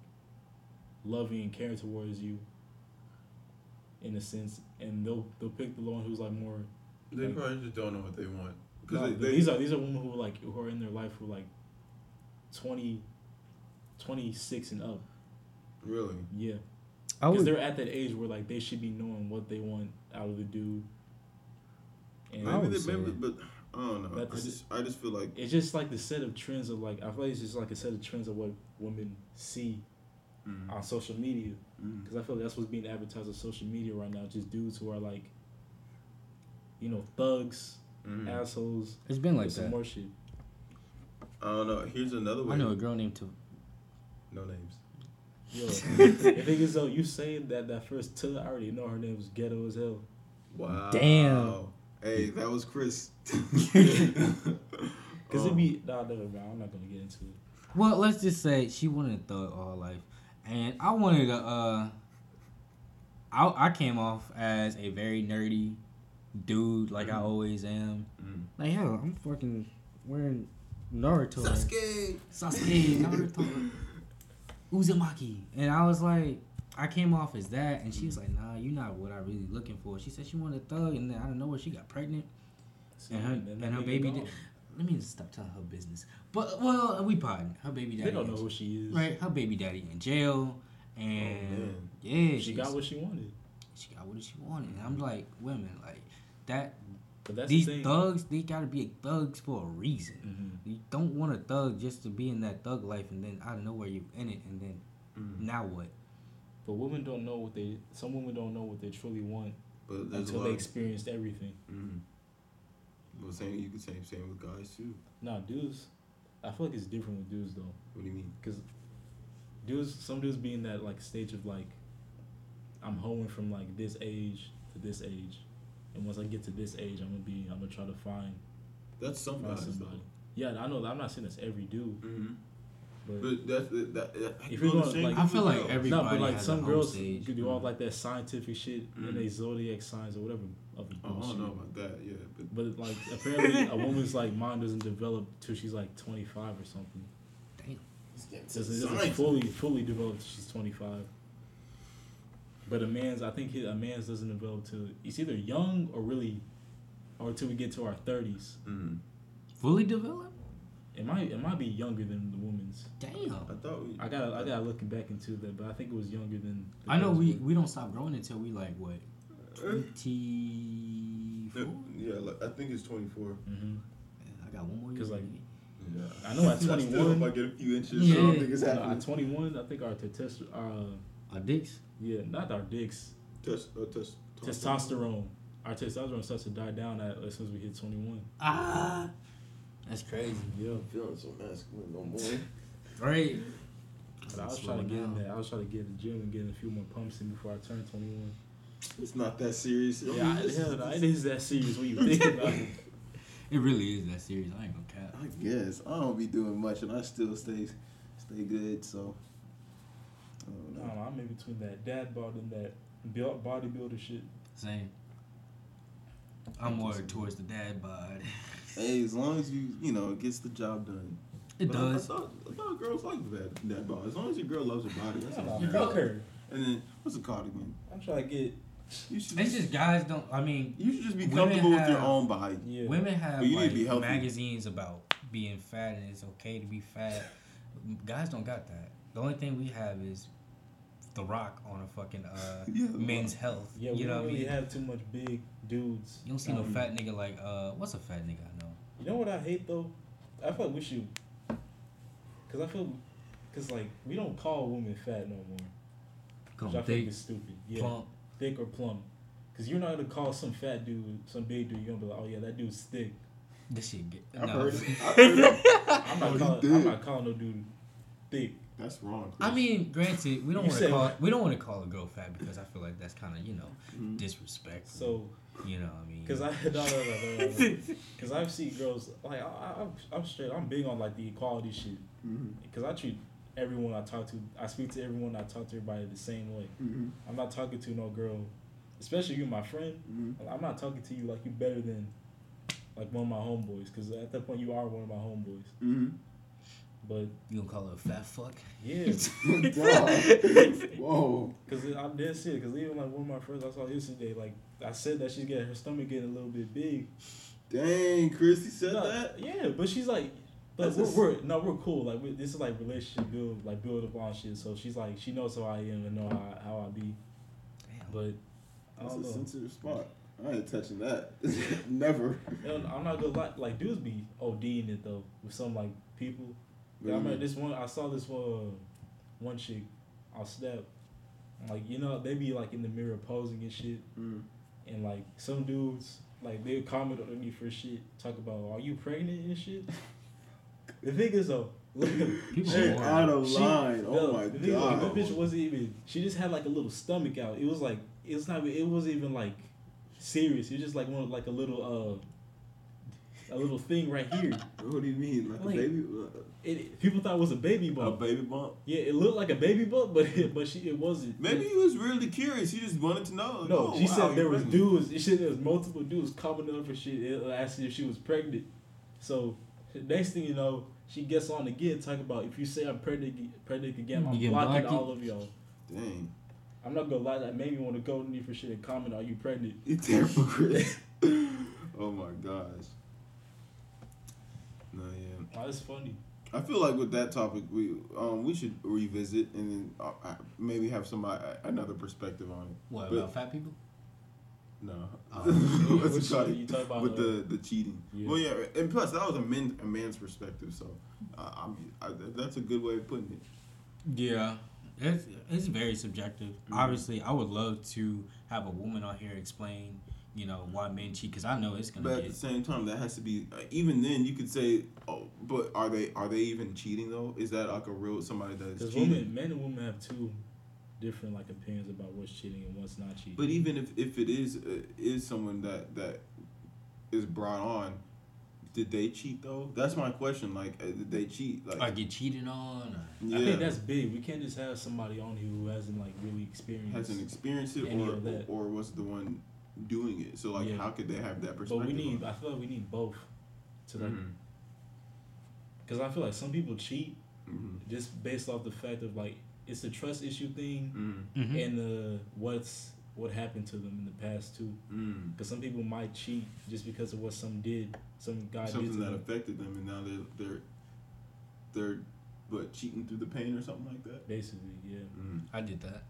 loving and caring towards you? In a sense, and they'll they'll pick the one who's like more. They Like- probably just don't know what they want. No, Because but they, these are these are women who are like who are in their life who are like 20, 26 and up. really. Yeah, because they're at that age where like they should be knowing what they want out of the dude. And I Maybe would they, maybe, but I don't know. I That's- just I just feel like it's just like the set of trends of like I feel like it's just like a set of trends of what women see mm, on social media. mm. Because I feel like that's what's being advertised on social media right now. Just dudes who are like, you know, thugs, Mm. assholes, It's been like with some that. more shit. I don't know. Here's another one. I know a girl named. T- No names. Yo, the thing is though, you saying that that first two, I already know her name was ghetto as hell. Wow. Damn. Hey, that was Chris. Cause Um, it be nah, never mind. I'm not gonna get into it. Well, let's just say she wanted a thug all her life, and I wanted to. Uh, I I came off as a very nerdy dude, like I Mhm. always am. Mm. Like hell, I'm fucking wearing Naruto, Sasuke. Sasuke, Naruto, Uzumaki, and I was like, I came off as that, and she was like, Nah, you're not what I really looking for. She said she wanted a thug, and don't know nowhere she got pregnant. See, And her- then and her baby did- Let me just stop telling her business. But well, we pardon her baby daddy. They don't know who she is. Right, her baby daddy in jail, and Oh, man. yeah, She got what she wanted. she got what she wanted. And I'm like, women, like that. But that's these the thugs, they gotta be thugs for a reason. Mhm. You don't want a thug just to be in that thug life, and then out of nowhere you're in it, and then Mm. now what? But women don't know what they. Some women don't know what they truly want But until they of- experienced everything. Mm. Well, same you could say same with guys too. Nah, dudes. I feel like it's different with dudes though, What do you mean? because dudes, some dudes be in that like stage of like, I'm hoeing from like this age to this age, and once I get to this age, I'm gonna be, I'm gonna try to find, That's some find guys. somebody. Yeah, I know. I'm not saying that's every dude, Mm-hmm. but, But that's that. that, that If you're going, like- I feel like every. every- no, but everybody like has some a home girls stage. could do all like that scientific shit Mhm. and they zodiac signs or whatever other Oh, I bullshit. don't know about that. Yeah, but But like apparently a woman's like mind doesn't develop till she's like 25 or something. Damn. it's getting It doesn't, doesn't fully fully develop till she's 25. But a man's, I think he, a man's doesn't develop till it's either young or really, or till we get to our 30s. Mm-hmm. Fully developed? It might it might be younger than the woman's. Damn. I thought we. I got I got looking back into that, but I think it was younger than. the I know we, were. we don't stop growing until we like what Uh, twenty four. yeah, like, I think it's twenty four. Mhm. I got one more. 'Cause, year. like, Yeah. I know at I still 21. might get a few inches. Yeah. I don't think it's happening. at 21, I think our testosterone, uh, our dicks. yeah, not our dicks, Test, uh, test, testosterone. Our testosterone starts to die down at, as soon as we hit 21. Ah, that's crazy. Yeah. I'm feeling so masculine no more. Right. But I was trying to get in there. I was trying to get in the gym and get a few more pumps in before I turned 21. It's not that serious. Yeah, I- hell, no, it is that serious when you think about it. It really is that serious. I ain't gonna cap. I guess I don't be doing much, and I still stay stay good. So. I don't I know. don't know, I'm in between that dad bod and that built bodybuilder shit. Same. I'm more towards the dad bod. Hey, as long as you you know it gets the job done. It But does. I, thought, I thought girls like that that ball. As long as your girl loves her body, that's I'm all. a that girl- matters. fucker. And then what's it called again? I'm trying to get, You should It's just guys don't. I mean, you should just be Women comfortable with your own body. yeah. women have But you need like to be magazines about being fat and it's okay to be fat. Guys don't got that. The only thing we have is The Rock on a fucking uh, Yeah, The men's health. Yeah, we you know don't what I really mean? have too much big dudes. You don't see no Um, fat nigga like uh, what's a fat nigga I know? You know what I hate though? I feel like we should, cause I feel, cause like we don't call women fat no more, Come which I think thick, is stupid. Yeah, plump. Thick or plump. Cause you're not gonna call some fat dude, some big dude. You're gonna be like, oh yeah, that dude's thick. This shit get. I've no. heard it. I've heard it. I'm Oh, not you calling. did. I'm not calling no dude thick. That's wrong. Chris. I mean, granted, we don't want to said- call we don't want to call a girl fat because I feel like that's kind of you know Mhm. disrespectful. So, you know, what I mean, cause I no, no, no, no, no, no. Cause I've seen girls like I, I, I'm, I'm straight. I'm big on like the equality shit. Mhm. Cause I treat everyone I talk to, I speak to everyone, I talk to everybody the same way. Mhm. I'm not talking to no girl, especially you, my friend. Mhm. I'm not talking to you like you better than like one of my homeboys, because at that point you are one of my homeboys. Mhm. But you gonna call her a fat fuck? yeah, Whoa. because I'm dead serious. Because even like one of my friends I saw yesterday, like I said that she's getting her stomach getting a little bit big. Dang, Chris, you said No, that. Yeah, but she's like. But we're, a s- we're no, we're cool. Like we, this is like relationship build, like build up on shit. So she's like, she knows who I am and know how, how I be. Damn. But I That's don't a know. sensitive spot. I ain't touching that. Never. And I'm not gonna lie, like dudes be ODing it though with some like people. What I remember mean? this one. I saw this one, one chick, on Snap. Like you know they be like in the mirror posing and shit, Mm. and like some dudes like they comment on me for shit, talk about are you pregnant and shit. the thing is though, look, People Hey, out of she- line. no, Oh my the thing is, like, god. that bitch wasn't even. She just had like a little stomach out. It was like it's not. It wasn't even like serious. It was just like one like a little uh, a little thing right here. What do you mean? Like, Like, a baby? It, people thought it was a baby bump. A baby bump? Yeah, it looked like a baby bump, but but she it wasn't. Maybe he was really curious. He just wanted to know. No, oh, she wow, said there was pregnant. dudes. She said there was multiple dudes commenting on her shit, asking if she was pregnant. So next thing you know, she gets on again talking about if you say I'm pregnant, pregnant again, I'm You blocking blocked? all of y'all. Dang. I'm not gonna lie, that made me want to go to me for shit and comment, "Are you pregnant?" You terrible, Chris. oh my gosh. No, yeah. Oh, that's funny. I feel like with that topic, we um we should revisit and then uh, uh, maybe have somebody another perspective on it. What But- about fat people? No. What's Which it called? you talk about, with the the cheating. Yeah. Well, yeah, and plus that was a man a man's perspective, so uh, I'm I, that's a good way of putting it. Yeah, it's it's very subjective. Mhm. Obviously, I would love to have a woman on here explain, you know why men cheat because I know it's gonna But at get the same time, that has to be uh, even then. You could say, oh, but are they are they even cheating though? Is that like a real somebody that is cheating? women, men and women have two different like opinions about what's cheating and what's not cheating. But even if, if it is uh, is someone that that is brought on, did they cheat though? That's my question. Like, uh, did they cheat? Like, I get cheated on. Or, yeah, I think that's big. We can't just have somebody on here who hasn't like really experienced. hasn't experienced it, any or or was the one doing it. So like, Yeah. how could they have that perspective? but we need. on I feel like we need both. To it? like, because I feel like some people cheat Mhm. just based off the fact of like it's the trust issue thing Mhm. Mhm. and the what's what happened to them in the past too. Mm. Because some people might cheat just because of what some did, some guy did Something to that them. affected them, and now they're they're they're what cheating through the pain or something like that. Basically, yeah. Mm. I did that.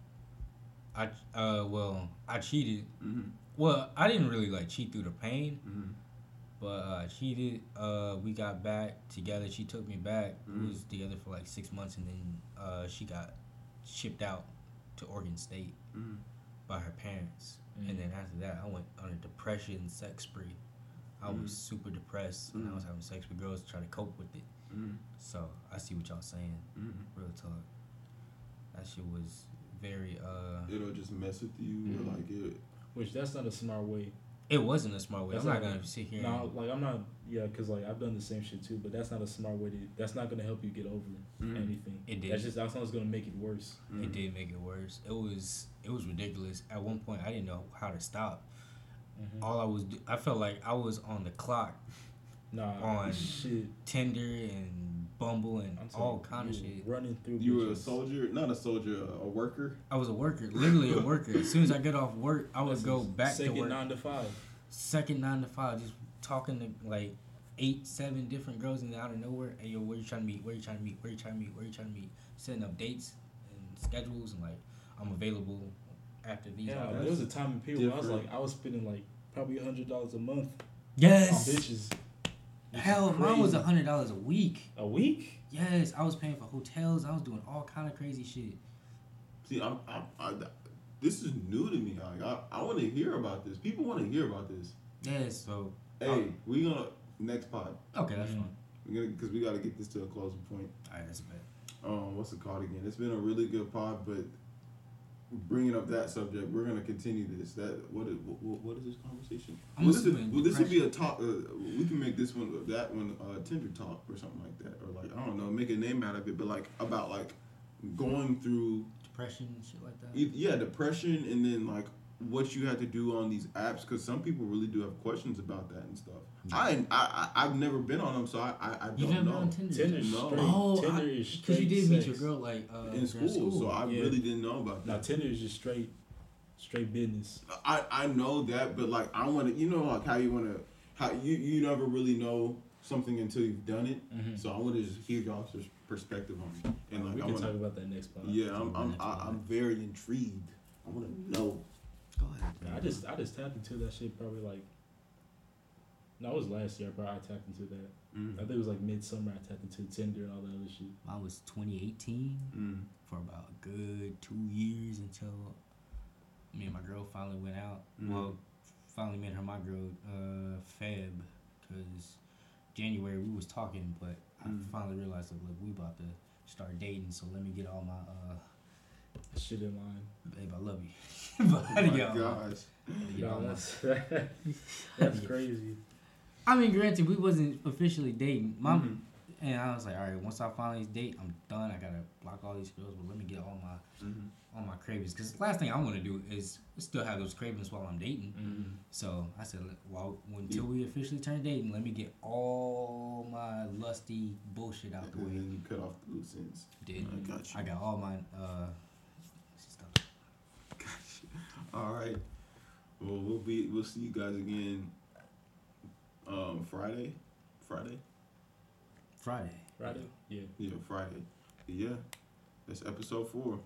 I uh well I cheated. Mm-hmm. Well, I didn't really like cheat through the pain, Mm-hmm. but uh, I cheated. Uh, we got back together. She took me back. Mhm. We was together for like six months, and then uh, she got shipped out to Oregon State Mm-hmm. by her parents. Mm. And then after that, I went on a depression sex spree. I was super depressed, and I was having sex with girls to try to cope with it. Mm-hmm. So I see what y'all saying. Mm-hmm. Real talk. That shit was very. uh It'll just mess with you, or like it. Which that's not a smart way. It wasn't a smart way. That's I'm not not- gonna sit here. No, and, like I'm not. Yeah, because like I've done the same shit too. But that's not a smart way to. That's not gonna help you get over Mhm. anything. It did. That's just that's not gonna make it worse. Mhm. It did make it worse. It was it was ridiculous. At one point, I didn't know how to stop. Mhm. All I was, I felt like I was on the clock, Nah, on- shit. Tinder and Bumble and I'm all kind of shit. Running through. You were a soldier, not a soldier, a worker. I was a worker, literally a worker. As soon as I get off work, I would That's go back to work. second work. nine to five. second nine to five, just talking to like eight, seven different girls and out of nowhere. Hey yo, where you trying to meet? Where you trying to meet? Where you trying to meet? Where you trying to meet? Setting up dates and schedules and like I'm available after these. Yeah, hours. there was a time and period where I was like, I was spending like probably a hundred dollars a month on yes. bitches. Which Hell, is mine was a hundred dollars a week. a week. Yes, I was paying for hotels. I was doing all kind of crazy shit. See, I'm, I'm, I, this is new to me. Like, I, I want to hear about this. People want to hear about this. Yes, so Hey, we gonna next pod. okay, that's fine. We gonna because we got to get this to a closing point. All right, that's bad. Um, what's it called again? It's been a really good pod, but bringing up that subject, we're gonna continue this. That what is what, what is this conversation? I'm well, this, is, well, this would be a talk. Uh, we can make this one, that one, uh, Tinder talk or something like that, or like I don't know, make a name out of it, but like about like going through, Depression shit like that. yeah, depression, and then like what you had to do on these apps, because some people really do have questions about that and stuff. I, I I I've never been on them, so I I, I don't never know. on Tinder? Tinder's No. straight. Oh, Tinder I- is Because you straight did meet your girl like uh, in during school, so I Yeah. really didn't know about that. Now that. Tinder is just straight, straight business. I I know that, but like I want to, you know, like how you want to, how you you never really know something until you've done it. Mm-hmm. So I want to just hear y'all's perspective on it, and like we I can want talk about that next part. yeah, I'm I'm Next I, one. I'm very intrigued. I want to know. Go ahead. Yeah, I just I just tapped into that shit probably like. No, it was last year. Bro, I tapped into that. Mm. I think it was like midsummer. I tapped into Tinder and all that other shit. Mine was 2018 Mm. for about a good two years until me and my girl finally went out. Mhm. Well, finally met her, my girl, uh, Feb, because January we was talking, but I Mhm. finally realized that look, we about to start dating, so let me get all my uh, Shit in line. babe, I love you. but Oh my get all my- gosh. I had to get No, all my- that's that's crazy. I mean, granted, we wasn't officially dating. My Mhm. and I was like, all right, once I finally date, I'm done. I gotta block all these girls, but let me get all my Mhm. all my cravings. Because the last thing I want to do is still have those cravings while I'm dating. Mhm. So I said, well, until we officially turn dating, let me get all my lusty bullshit out the And way. then you cut off the loose ends. Did I got you. I got all my uh. All right. Well, we'll be we'll see you guys again. Um, Friday, Friday. Friday. Friday? Yeah. Yeah, Friday. Yeah, that's episode four.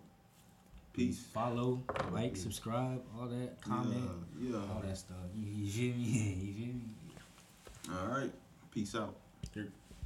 Peace. Follow, like, subscribe, all that, comment, Yeah. yeah. all that stuff. You, you feel me? you feel me? All right. Peace out. Here.